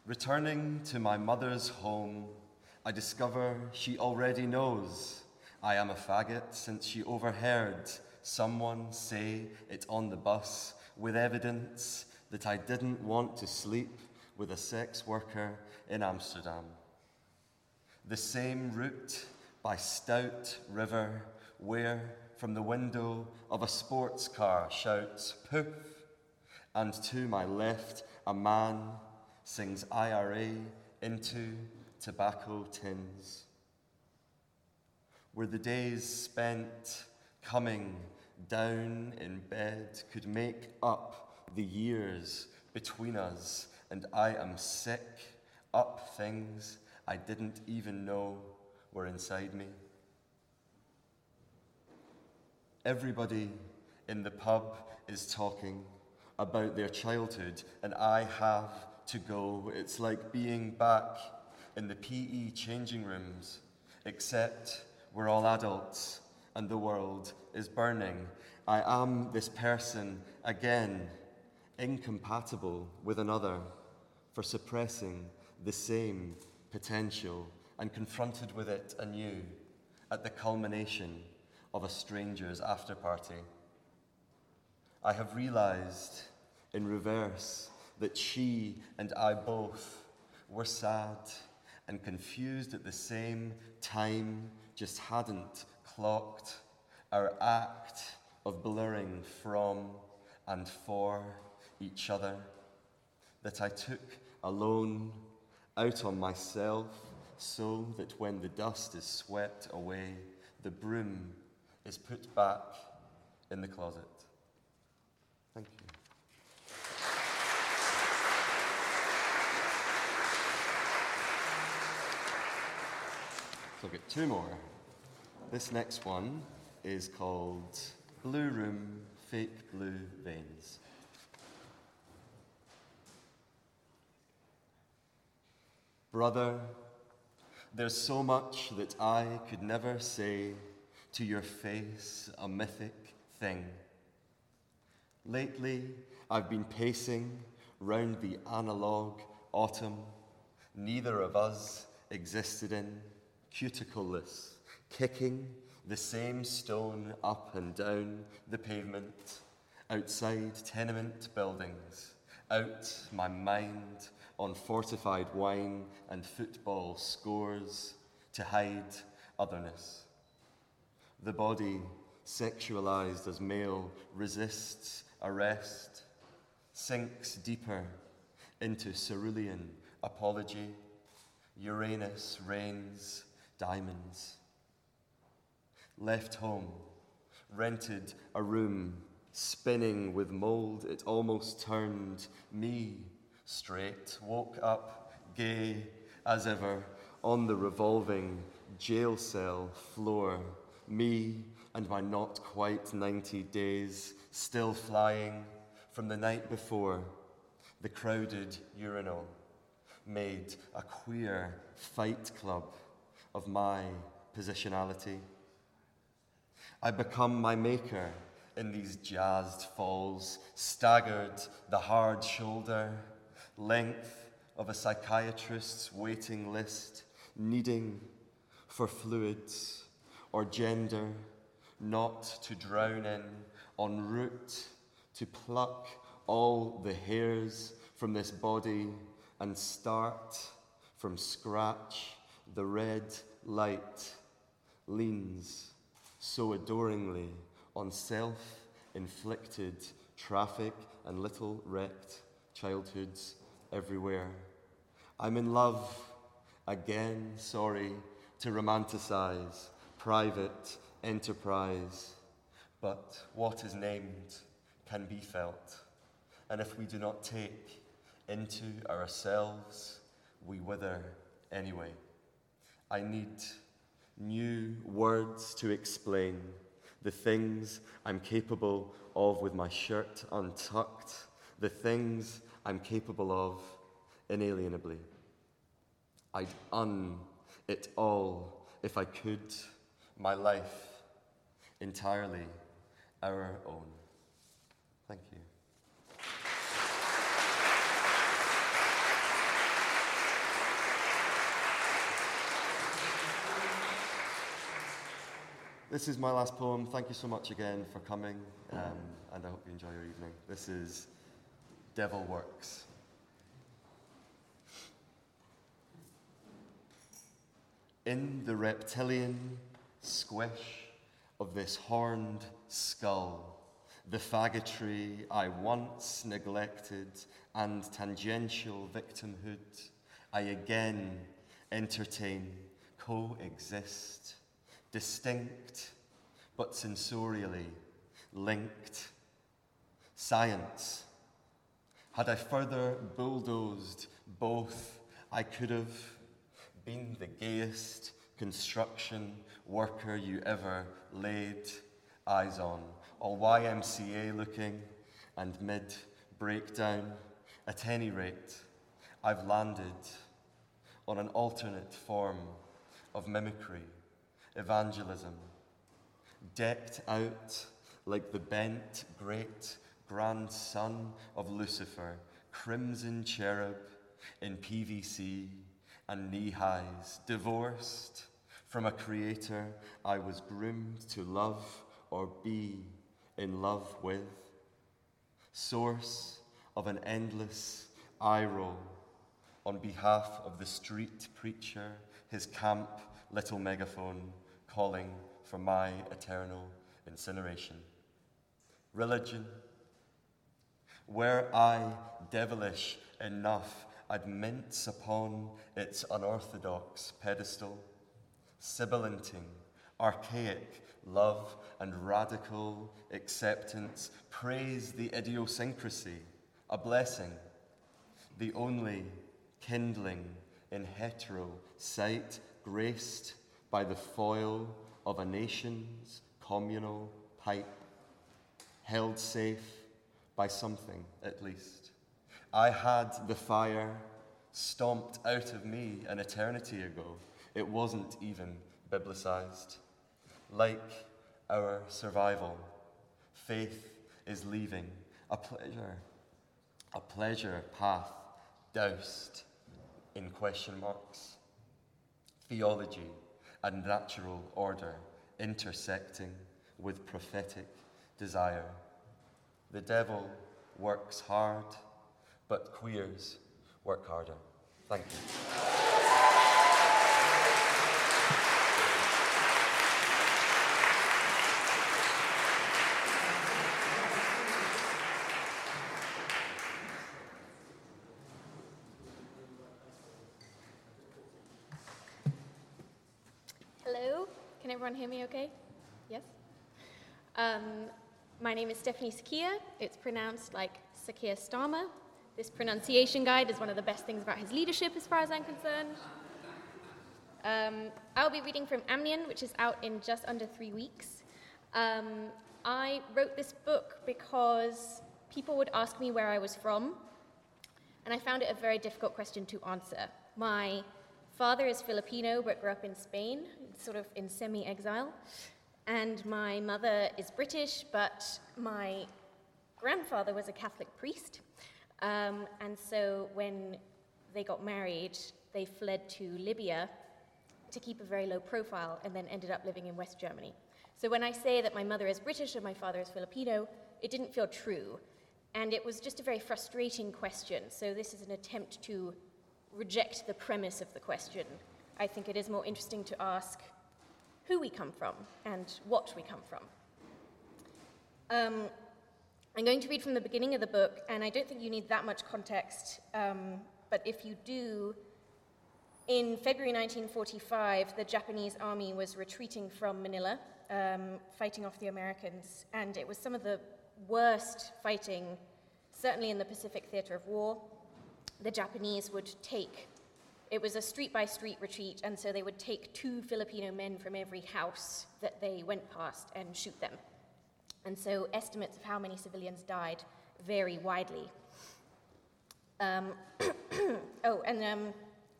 [SPEAKER 8] Returning to my mother's home, I discover she already knows I am a faggot since she overheard someone say it on the bus with evidence that I didn't want to sleep with a sex worker in Amsterdam. The same route by Stout River where from the window of a sports car shouts poof, and to my left, a man sings IRA into tobacco tins. Where the days spent coming down in bed could make up the years between us, and I am sick up things I didn't even know were inside me. Everybody in the pub is talking about their childhood, and I have to go. It's like being back in the PE changing rooms, except we're all adults and the world is burning. I am this person again, incompatible with another for suppressing the same potential and confronted with it anew at the culmination of a stranger's after party. I have realized in reverse that she and I both were sad and confused at the same time, just hadn't clocked our act of blurring from and for each other. That I took alone out on myself so that when the dust is swept away, the broom is put back in the closet. Thank you. So I'll get two more. This next one is called Blue Room Fake Blue Veins. Brother, there's so much that I could never say to your face, a mythic thing. Lately, I've been pacing round the analogue autumn neither of us existed in, cuticleless, kicking the same stone up and down the pavement, outside tenement buildings, out my mind on fortified wine and football scores to hide otherness. The body, sexualized as male, resists arrest, sinks deeper into cerulean apology. Uranus rains diamonds. Left home, rented a room, spinning with mold, it almost turned me straight. Woke up gay as ever on the revolving jail cell floor. Me and my not quite 90 days still flying from the night before. The crowded urinal made a queer fight club of my positionality. I become my maker in these jazzed falls, staggered the hard shoulder, length of a psychiatrist's waiting list, needing for fluids or gender, not to drown in, en route to pluck all the hairs from this body and start from scratch. The red light leans so adoringly on self inflicted traffic and little wrecked childhoods everywhere. I'm in love again, sorry to romanticize private enterprise, but what is named can be felt. And if we do not take into ourselves, we wither anyway. I need new words to explain the things I'm capable of with my shirt untucked, the things I'm capable of inalienably. I'd un it all if I could, my life entirely our own. Thank you. This is my last poem. Thank you so much again for coming, um, and I hope you enjoy your evening. This is Devil Works. In the reptilian squish of this horned skull, the faggotry I once neglected and tangential victimhood, I again entertain, coexist distinct but sensorially linked. Science. Had I further bulldozed both, I could have been the gayest construction worker you ever laid eyes on, all YMCA looking and mid breakdown. At any rate, I've landed on an alternate form of mimicry, evangelism, decked out like the bent great grandson of Lucifer, crimson cherub in PVC and knee highs, divorced from a creator I was groomed to love or be in love with, source of an endless eye roll. On behalf of the street preacher, his camp little megaphone calling for my eternal incineration. Religion, were I devilish enough, I'd mince upon its unorthodox pedestal, sibilanting, archaic love and radical acceptance, praise the idiosyncrasy, a blessing, the only kindling in hetero sight, graced by the foil of a nation's communal pipe, held safe by something at least. I had the fire stomped out of me an eternity ago. It wasn't even biblicized. Like our survival, faith is leaving a pleasure, a pleasure path doused in question marks. Theology and natural order intersecting with prophetic desire. The devil works hard, but queers work harder. Thank you.
[SPEAKER 9] Hello, can everyone hear me okay? Yes? Um, my name is Stephanie Sy-Quia. It's pronounced like Sakia Starmer. This pronunciation guide is one of the best things about his leadership, as far as I'm concerned. Um, I'll be reading from Amnion, which is out in just under three weeks. Um, I wrote this book because people would ask me where I was from, and I found it a very difficult question to answer. My father is Filipino, but grew up in Spain, sort of in semi exile. And my mother is British, but my grandfather was a Catholic priest. Um, and so when they got married, they fled to Libya to keep a very low profile and then ended up living in West Germany. So when I say that my mother is British and my father is Filipino, it didn't feel true. And it was just a very frustrating question. So this is an attempt to reject the premise of the question. I think it is more interesting to ask who we come from and what we come from. Um, I'm going to read from the beginning of the book, and I don't think you need that much context, um, but if you do, in February 1945, the Japanese army was retreating from Manila, um, fighting off the Americans, and it was some of the worst fighting, certainly in the Pacific theater of war. The Japanese would take, it was a street by street retreat, and so they would take two Filipino men from every house that they went past and shoot them. And so estimates of how many civilians died vary widely. Um, oh, and um,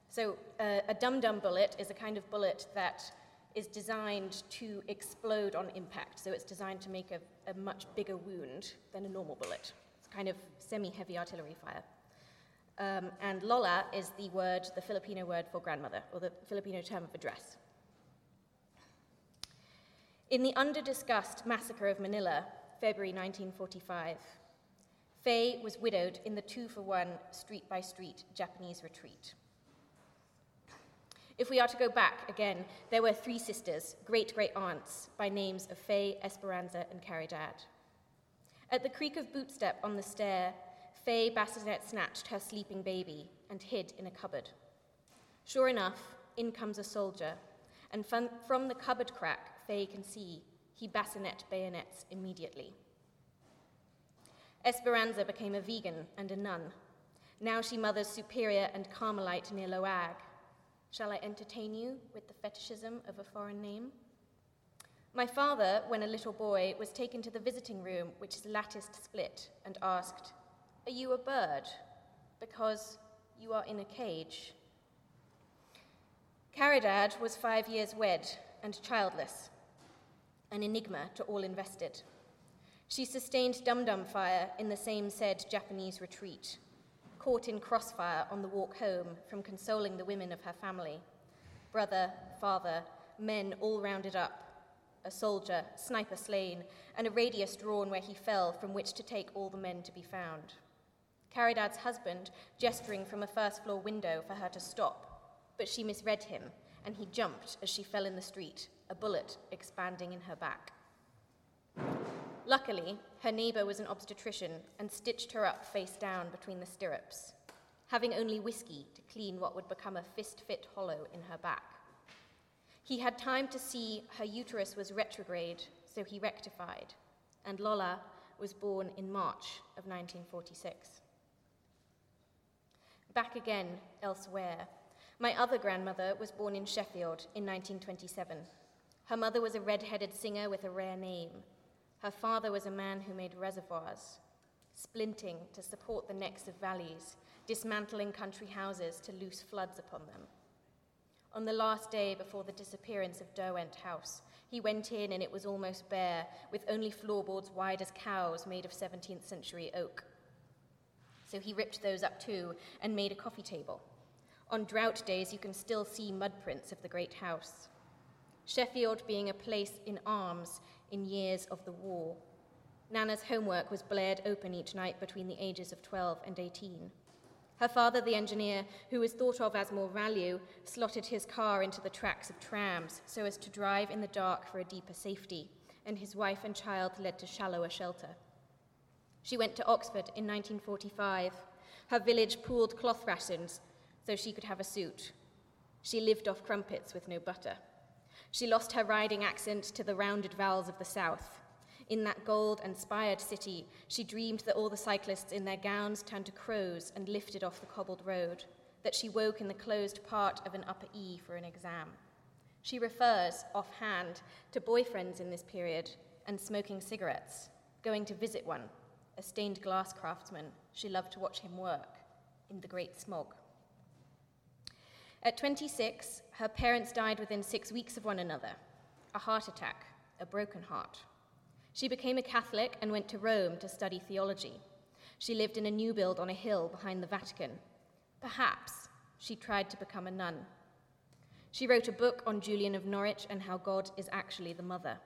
[SPEAKER 9] so uh, a dum dum bullet is a kind of bullet that is designed to explode on impact. So it's designed to make a, a much bigger wound than a normal bullet. It's kind of semi heavy artillery fire. Um, and Lola is the word, the Filipino word for grandmother, or the Filipino term of address. In the under-discussed massacre of Manila, February 1945, Faye was widowed in the two-for-one street-by-street Japanese retreat. If we are to go back again, there were three sisters, great-great aunts, by names of Faye, Esperanza, and Caridad. At the creak of bootstep on the stair, Faye Bassinet snatched her sleeping baby and hid in a cupboard. Sure enough, in comes a soldier, and from the cupboard crack, Faye can see he bassinet bayonets immediately. Esperanza became a vegan and a nun. Now she mothers Superior and Carmelite near Laoag. Shall I entertain you with the fetishism of a foreign name? My father, when a little boy, was taken to the visiting room, which is latticed split, and asked, Are you a bird? Because you are in a cage. Caridad was five years wed and childless, an enigma to all invested. She sustained dum dum fire in the same said Japanese retreat, caught in crossfire on the walk home from consoling the women of her family. Brother, father, men all rounded up, a soldier, sniper slain, and a radius drawn where he fell from which to take all the men to be found. Caridad's husband gesturing from a first floor window for her to stop, but she misread him, and he jumped as she fell in the street, a bullet expanding in her back. Luckily, her neighbour was an obstetrician and stitched her up face down between the stirrups, having only whiskey to clean what would become a fist fit hollow in her back. He had time to see her uterus was retrograde, so he rectified, and Lola was born in March of 1946. Back again elsewhere, my other grandmother was born in Sheffield in 1927. Her mother was a red headed singer with a rare name. Her father was a man who made reservoirs, splinting to support the necks of valleys, dismantling country houses to loose floods upon them. On the last day before the disappearance of Derwent House, he went in and it was almost bare, with only floorboards wide as cows made of 17th century oak. So he ripped those up too and made a coffee table. On drought days, you can still see mud prints of the great house. Sheffield being a place in arms in years of the war. Nana's homework was blared open each night between the ages of 12 and 18. Her father, the engineer, who was thought of as more value, slotted his car into the tracks of trams so as to drive in the dark for a deeper safety, and his wife and child led to shallower shelter. She went to Oxford in 1945. Her village pooled cloth rations so she could have a suit. She lived off crumpets with no butter. She lost her riding accent to the rounded vowels of the South. In that gold inspired city, she dreamed that all the cyclists in their gowns turned to crows and lifted off the cobbled road, that she woke in the closed part of an upper E for an exam. She refers, offhand, to boyfriends in this period and smoking cigarettes, going to visit one, a stained glass craftsman. She loved to watch him work in the great smog. At 26, her parents died within six weeks of one another a heart attack, a broken heart. She became a Catholic and went to Rome to study theology. She lived in a new build on a hill behind the Vatican. Perhaps she tried to become a nun. She wrote a book on Julian of Norwich and how God is actually the mother.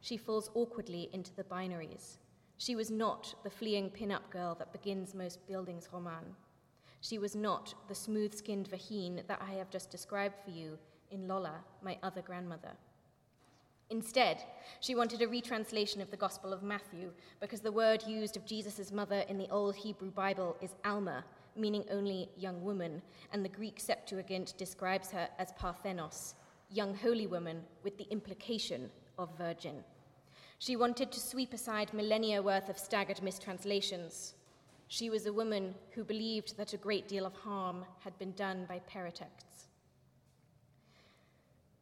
[SPEAKER 9] She falls awkwardly into the binaries. She was not the fleeing pin up girl that begins most Bildungsroman. She was not the smooth skinned Vaheen that I have just described for you in Lola, my other grandmother. Instead, she wanted a retranslation of the Gospel of Matthew because the word used of Jesus' mother in the Old Hebrew Bible is Alma, meaning only young woman, and the Greek Septuagint describes her as Parthenos, young holy woman with the implication of virgin. She wanted to sweep aside millennia worth of staggered mistranslations, she was a woman who believed that a great deal of harm had been done by paratexts.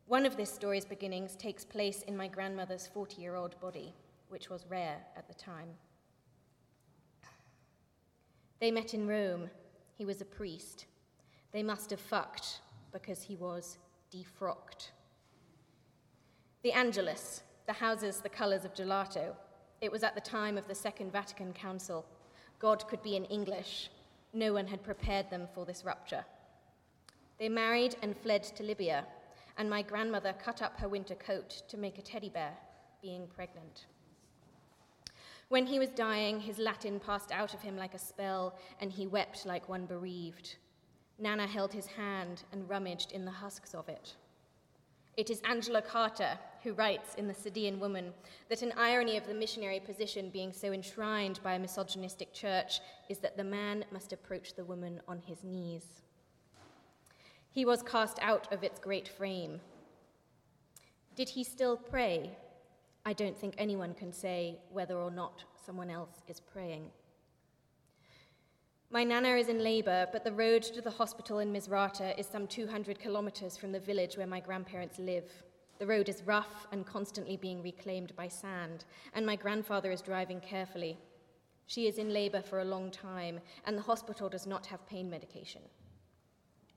[SPEAKER 9] One of this story's beginnings takes place in my grandmother's 40 year old body, which was rare at the time. They met in Rome. He was a priest. They must have fucked because he was defrocked. The Angelus, the houses the colours of gelato. It was at the time of the Second Vatican Council. God could be in English. No one had prepared them for this rupture. They married and fled to Libya, and my grandmother cut up her winter coat to make a teddy bear, being pregnant. When he was dying, his Latin passed out of him like a spell, and he wept like one bereaved. Nana held his hand and rummaged in the husks of it. It is Angela Carter who writes in The Sadean Woman that an irony of the missionary position being so enshrined by a misogynistic church is that the man must approach the woman on his knees. He was cast out of its great frame. Did he still pray? I don't think anyone can say whether or not someone else is praying. My nana is in labour, but the road to the hospital in Misrata is some 200 kilometres from the village where my grandparents live. The road is rough and constantly being reclaimed by sand, and my grandfather is driving carefully. She is in labor for a long time, and the hospital does not have pain medication.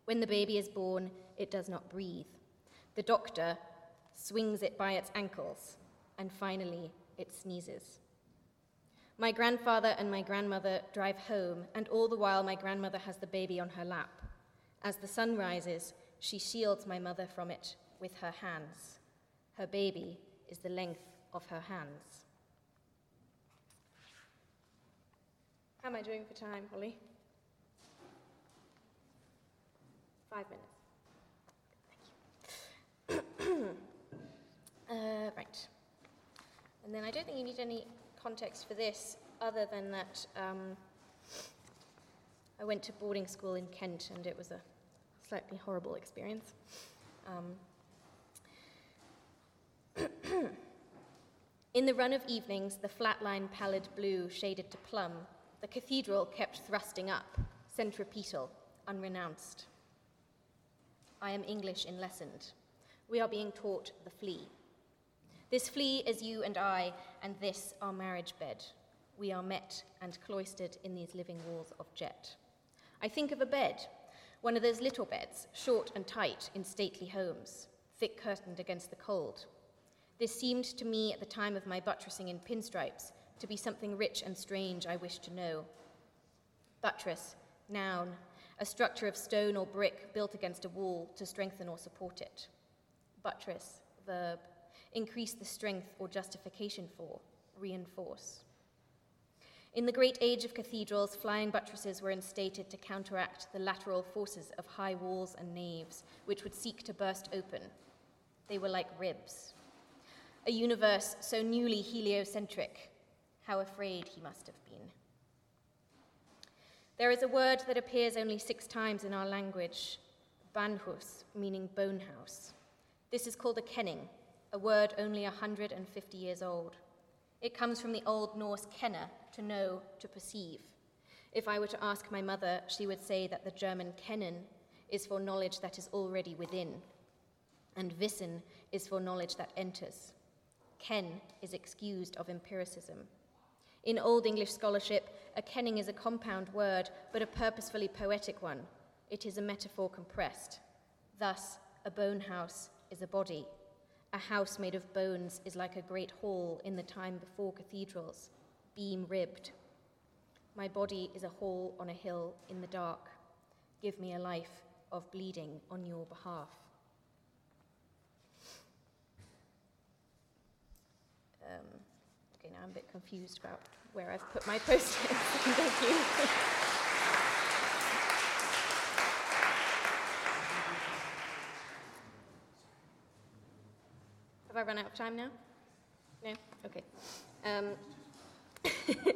[SPEAKER 9] When the baby is born, it does not breathe. The doctor swings it by its ankles, and finally it sneezes. My grandfather and my grandmother drive home, and all the while my grandmother has the baby on her lap. As the sun rises, she shields my mother from it with her hands. Her baby is the length of her hands. How am I doing for time, Holly? Five minutes. Thank you. uh, right. And then I don't think you need any context for this other than that um, I went to boarding school in Kent and it was a slightly horrible experience. Um, in the run of evenings, the flat line pallid blue shaded to plum, the cathedral kept thrusting up, centripetal, unrenounced. I am English in lessened. We are being taught the flea. This flea is you and I, and this our marriage bed. We are met and cloistered in these living walls of jet. I think of a bed, one of those little beds, short and tight in stately homes, thick curtained against the cold, this seemed to me at the time of my buttressing in pinstripes to be something rich and strange I wished to know. Buttress, noun, a structure of stone or brick built against a wall to strengthen or support it. Buttress, verb, increase the strength or justification for, reinforce. In the great age of cathedrals, flying buttresses were instated to counteract the lateral forces of high walls and naves, which would seek to burst open. They were like ribs a universe so newly heliocentric. How afraid he must have been. There is a word that appears only six times in our language, banhus, meaning bone house. This is called a kenning, a word only 150 years old. It comes from the Old Norse kenna, to know, to perceive. If I were to ask my mother, she would say that the German kennen is for knowledge that is already within, and wissen is for knowledge that enters. Ken is excused of empiricism. In Old English scholarship, a kenning is a compound word, but a purposefully poetic one. It is a metaphor compressed. Thus, a bone house is a body. A house made of bones is like a great hall in the time before cathedrals, beam ribbed. My body is a hall on a hill in the dark. Give me a life of bleeding on your behalf. Um, okay, now I'm a bit confused about where I've put my post-its. Thank you. Have I run out of time now? No? Okay. Um,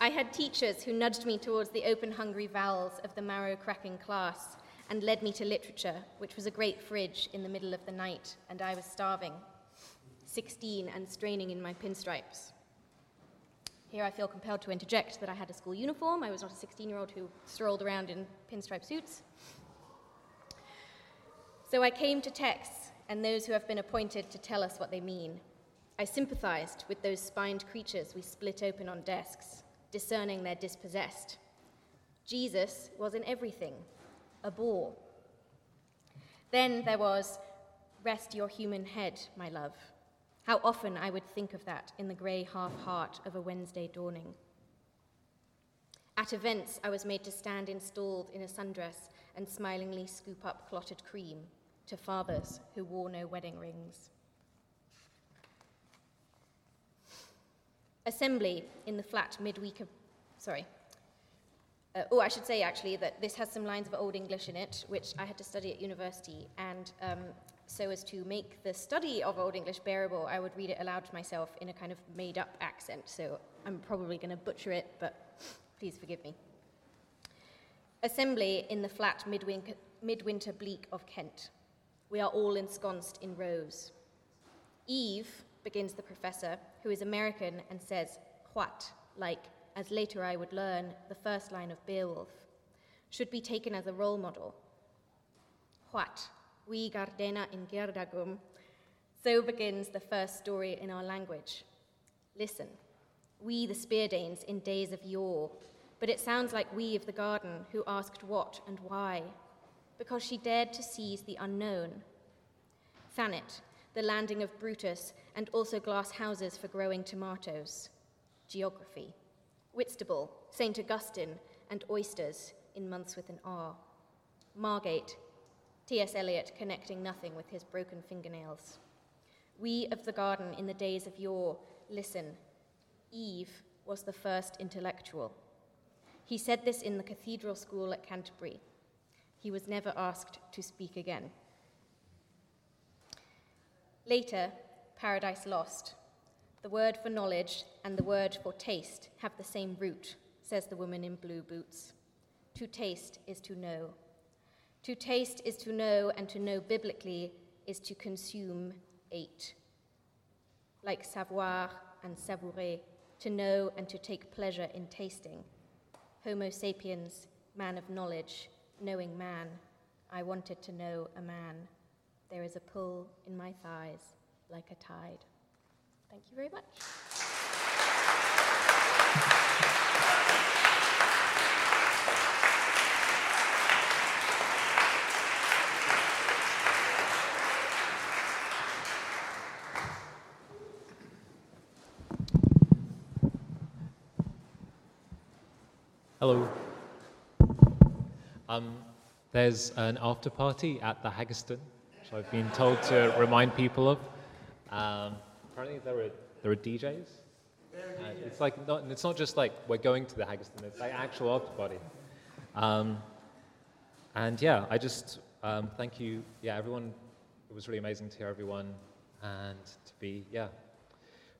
[SPEAKER 9] I had teachers who nudged me towards the open, hungry vowels of the marrow cracking class and led me to literature, which was a great fridge in the middle of the night, and I was starving. 16 and straining in my pinstripes. Here I feel compelled to interject that I had a school uniform. I was not a 16 year old who strolled around in pinstripe suits. So I came to texts and those who have been appointed to tell us what they mean. I sympathized with those spined creatures we split open on desks, discerning their dispossessed. Jesus was in everything, a bore. Then there was, Rest your human head, my love. How often I would think of that in the grey half heart of a Wednesday dawning. At events, I was made to stand installed in a sundress and smilingly scoop up clotted cream to fathers who wore no wedding rings. Assembly in the flat midweek of, sorry. Uh, oh, I should say actually that this has some lines of Old English in it, which I had to study at university, and um, so as to make the study of Old English bearable, I would read it aloud to myself in a kind of made up accent. So I'm probably going to butcher it, but please forgive me. Assembly in the flat midwinter, midwinter bleak of Kent. We are all ensconced in rows. Eve, begins the professor, who is American and says, what, like, as later I would learn, the first line of Beowulf, should be taken as a role model. What, we Gardena in geardagum, So begins the first story in our language. Listen, we the Speardanes in days of yore, but it sounds like we of the garden who asked what and why, because she dared to seize the unknown. Thanet, the landing of Brutus, and also glass houses for growing tomatoes. Geography. Whitstable, St. Augustine, and oysters in months with an R. Margate, T.S. Eliot connecting nothing with his broken fingernails. We of the garden in the days of yore, listen. Eve was the first intellectual. He said this in the cathedral school at Canterbury. He was never asked to speak again. Later, Paradise Lost. The word for knowledge and the word for taste have the same root, says the woman in blue boots. To taste is to know. To taste is to know, and to know biblically is to consume, ate. Like savoir and savourer, to know and to take pleasure in tasting. Homo sapiens, man of knowledge, knowing man. I wanted to know a man. There is a pull in my thighs like a tide. Thank you very much.
[SPEAKER 10] Hello. Um, there's an after party at the Haggerston, which I've been told to remind people of. Um, apparently, there are there are DJs. Uh, it's like not, it's not just like we're going to the Haggerston; it's like actual after party. Um, and yeah, I just um, thank you, yeah, everyone. It was really amazing to hear everyone and to be yeah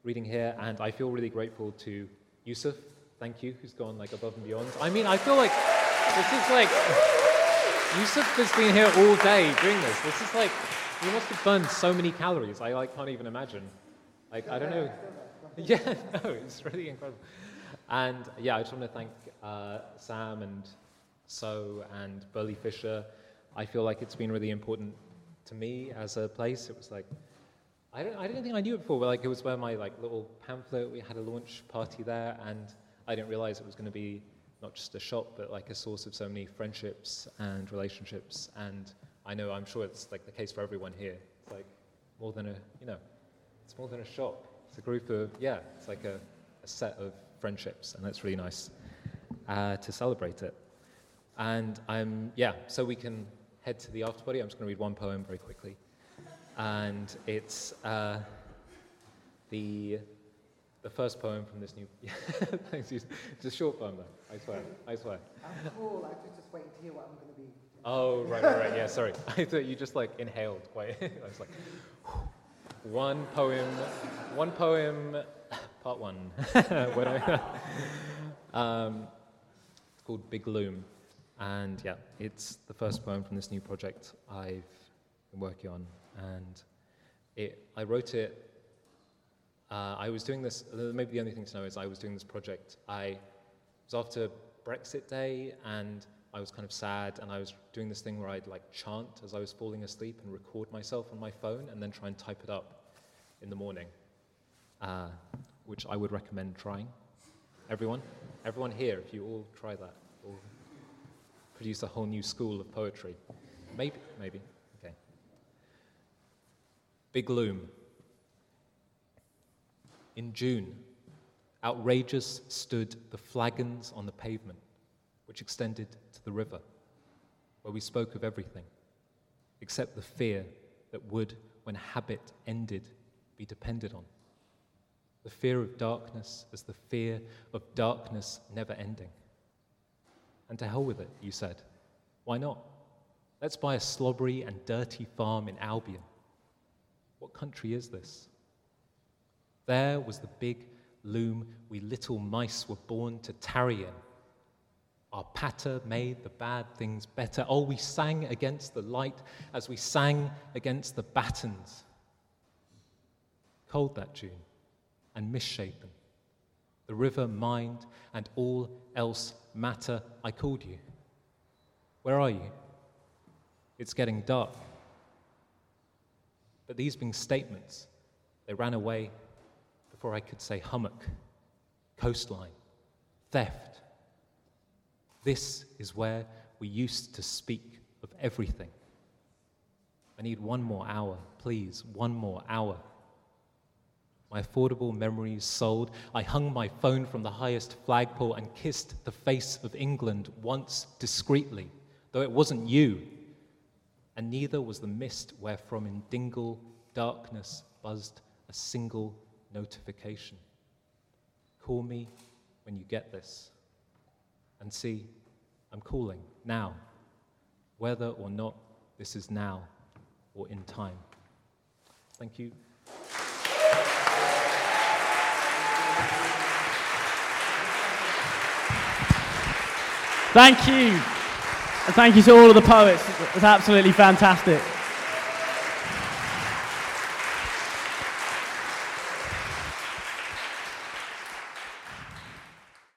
[SPEAKER 10] reading here. And I feel really grateful to Yusuf. Thank you, who's gone like above and beyond. I mean, I feel like this is like Yusuf has been here all day doing this. This is like you must have burned so many calories. I like can't even imagine. Like I don't know. Yeah, no, it's really incredible. And yeah, I just want to thank uh, Sam and So and Burley Fisher. I feel like it's been really important to me as a place. It was like I don't, I don't think I knew it before, but like it was where my like little pamphlet. We had a launch party there, and I didn't realize it was going to be not just a shop, but like a source of so many friendships and relationships. And I know, I'm sure it's like the case for everyone here. It's like more than a, you know, it's more than a shop. It's a group of, yeah, it's like a, a set of friendships, and that's really nice uh, to celebrate it. And I'm, yeah, so we can head to the after party. I'm just going to read one poem very quickly. And it's uh, the, the first poem from this new. Thanks, It's a short poem, though. I swear. I swear.
[SPEAKER 11] I'm cool. I was just waiting to hear what I'm going to be.
[SPEAKER 10] Oh, right, right, right. Yeah, sorry. I thought you just like inhaled quite. I was like, one poem, one poem, part one. when I, um, it's called Big Loom. And yeah, it's the first poem from this new project I've been working on. And it, I wrote it, uh, I was doing this, maybe the only thing to know is I was doing this project. I was after Brexit Day and I was kind of sad and I was doing this thing where I'd like chant as I was falling asleep and record myself on my phone and then try and type it up in the morning, uh, which I would recommend trying. Everyone, everyone here, if you all try that, will produce a whole new school of poetry. Maybe, maybe. Okay. Big Loom. In June, outrageous stood the flagons on the pavement, which extended to the river, where we spoke of everything, except the fear that would, when habit ended, be depended on. The fear of darkness as the fear of darkness never ending. And to hell with it, you said. Why not? Let's buy a slobbery and dirty farm in Albion. What country is this? There was the big loom we little mice were born to tarry in. Our patter made the bad things better. Oh, we sang against the light as we sang against the battens. Cold that June and misshapen. The river mind and all else matter. I called you. Where are you? It's getting dark. But these being statements, they ran away before I could say hummock, coastline, theft. This is where we used to speak of everything. I need one more hour, please, one more hour. My affordable memories sold. I hung my phone from the highest flagpole and kissed the face of England once discreetly, though it wasn't you. And neither was the mist wherefrom in Dingle darkness buzzed a single notification. Call me when you get this. And see, I'm calling now, whether or not this is now or in time. Thank you.
[SPEAKER 2] Thank you. And thank you to all of the poets. It was absolutely fantastic.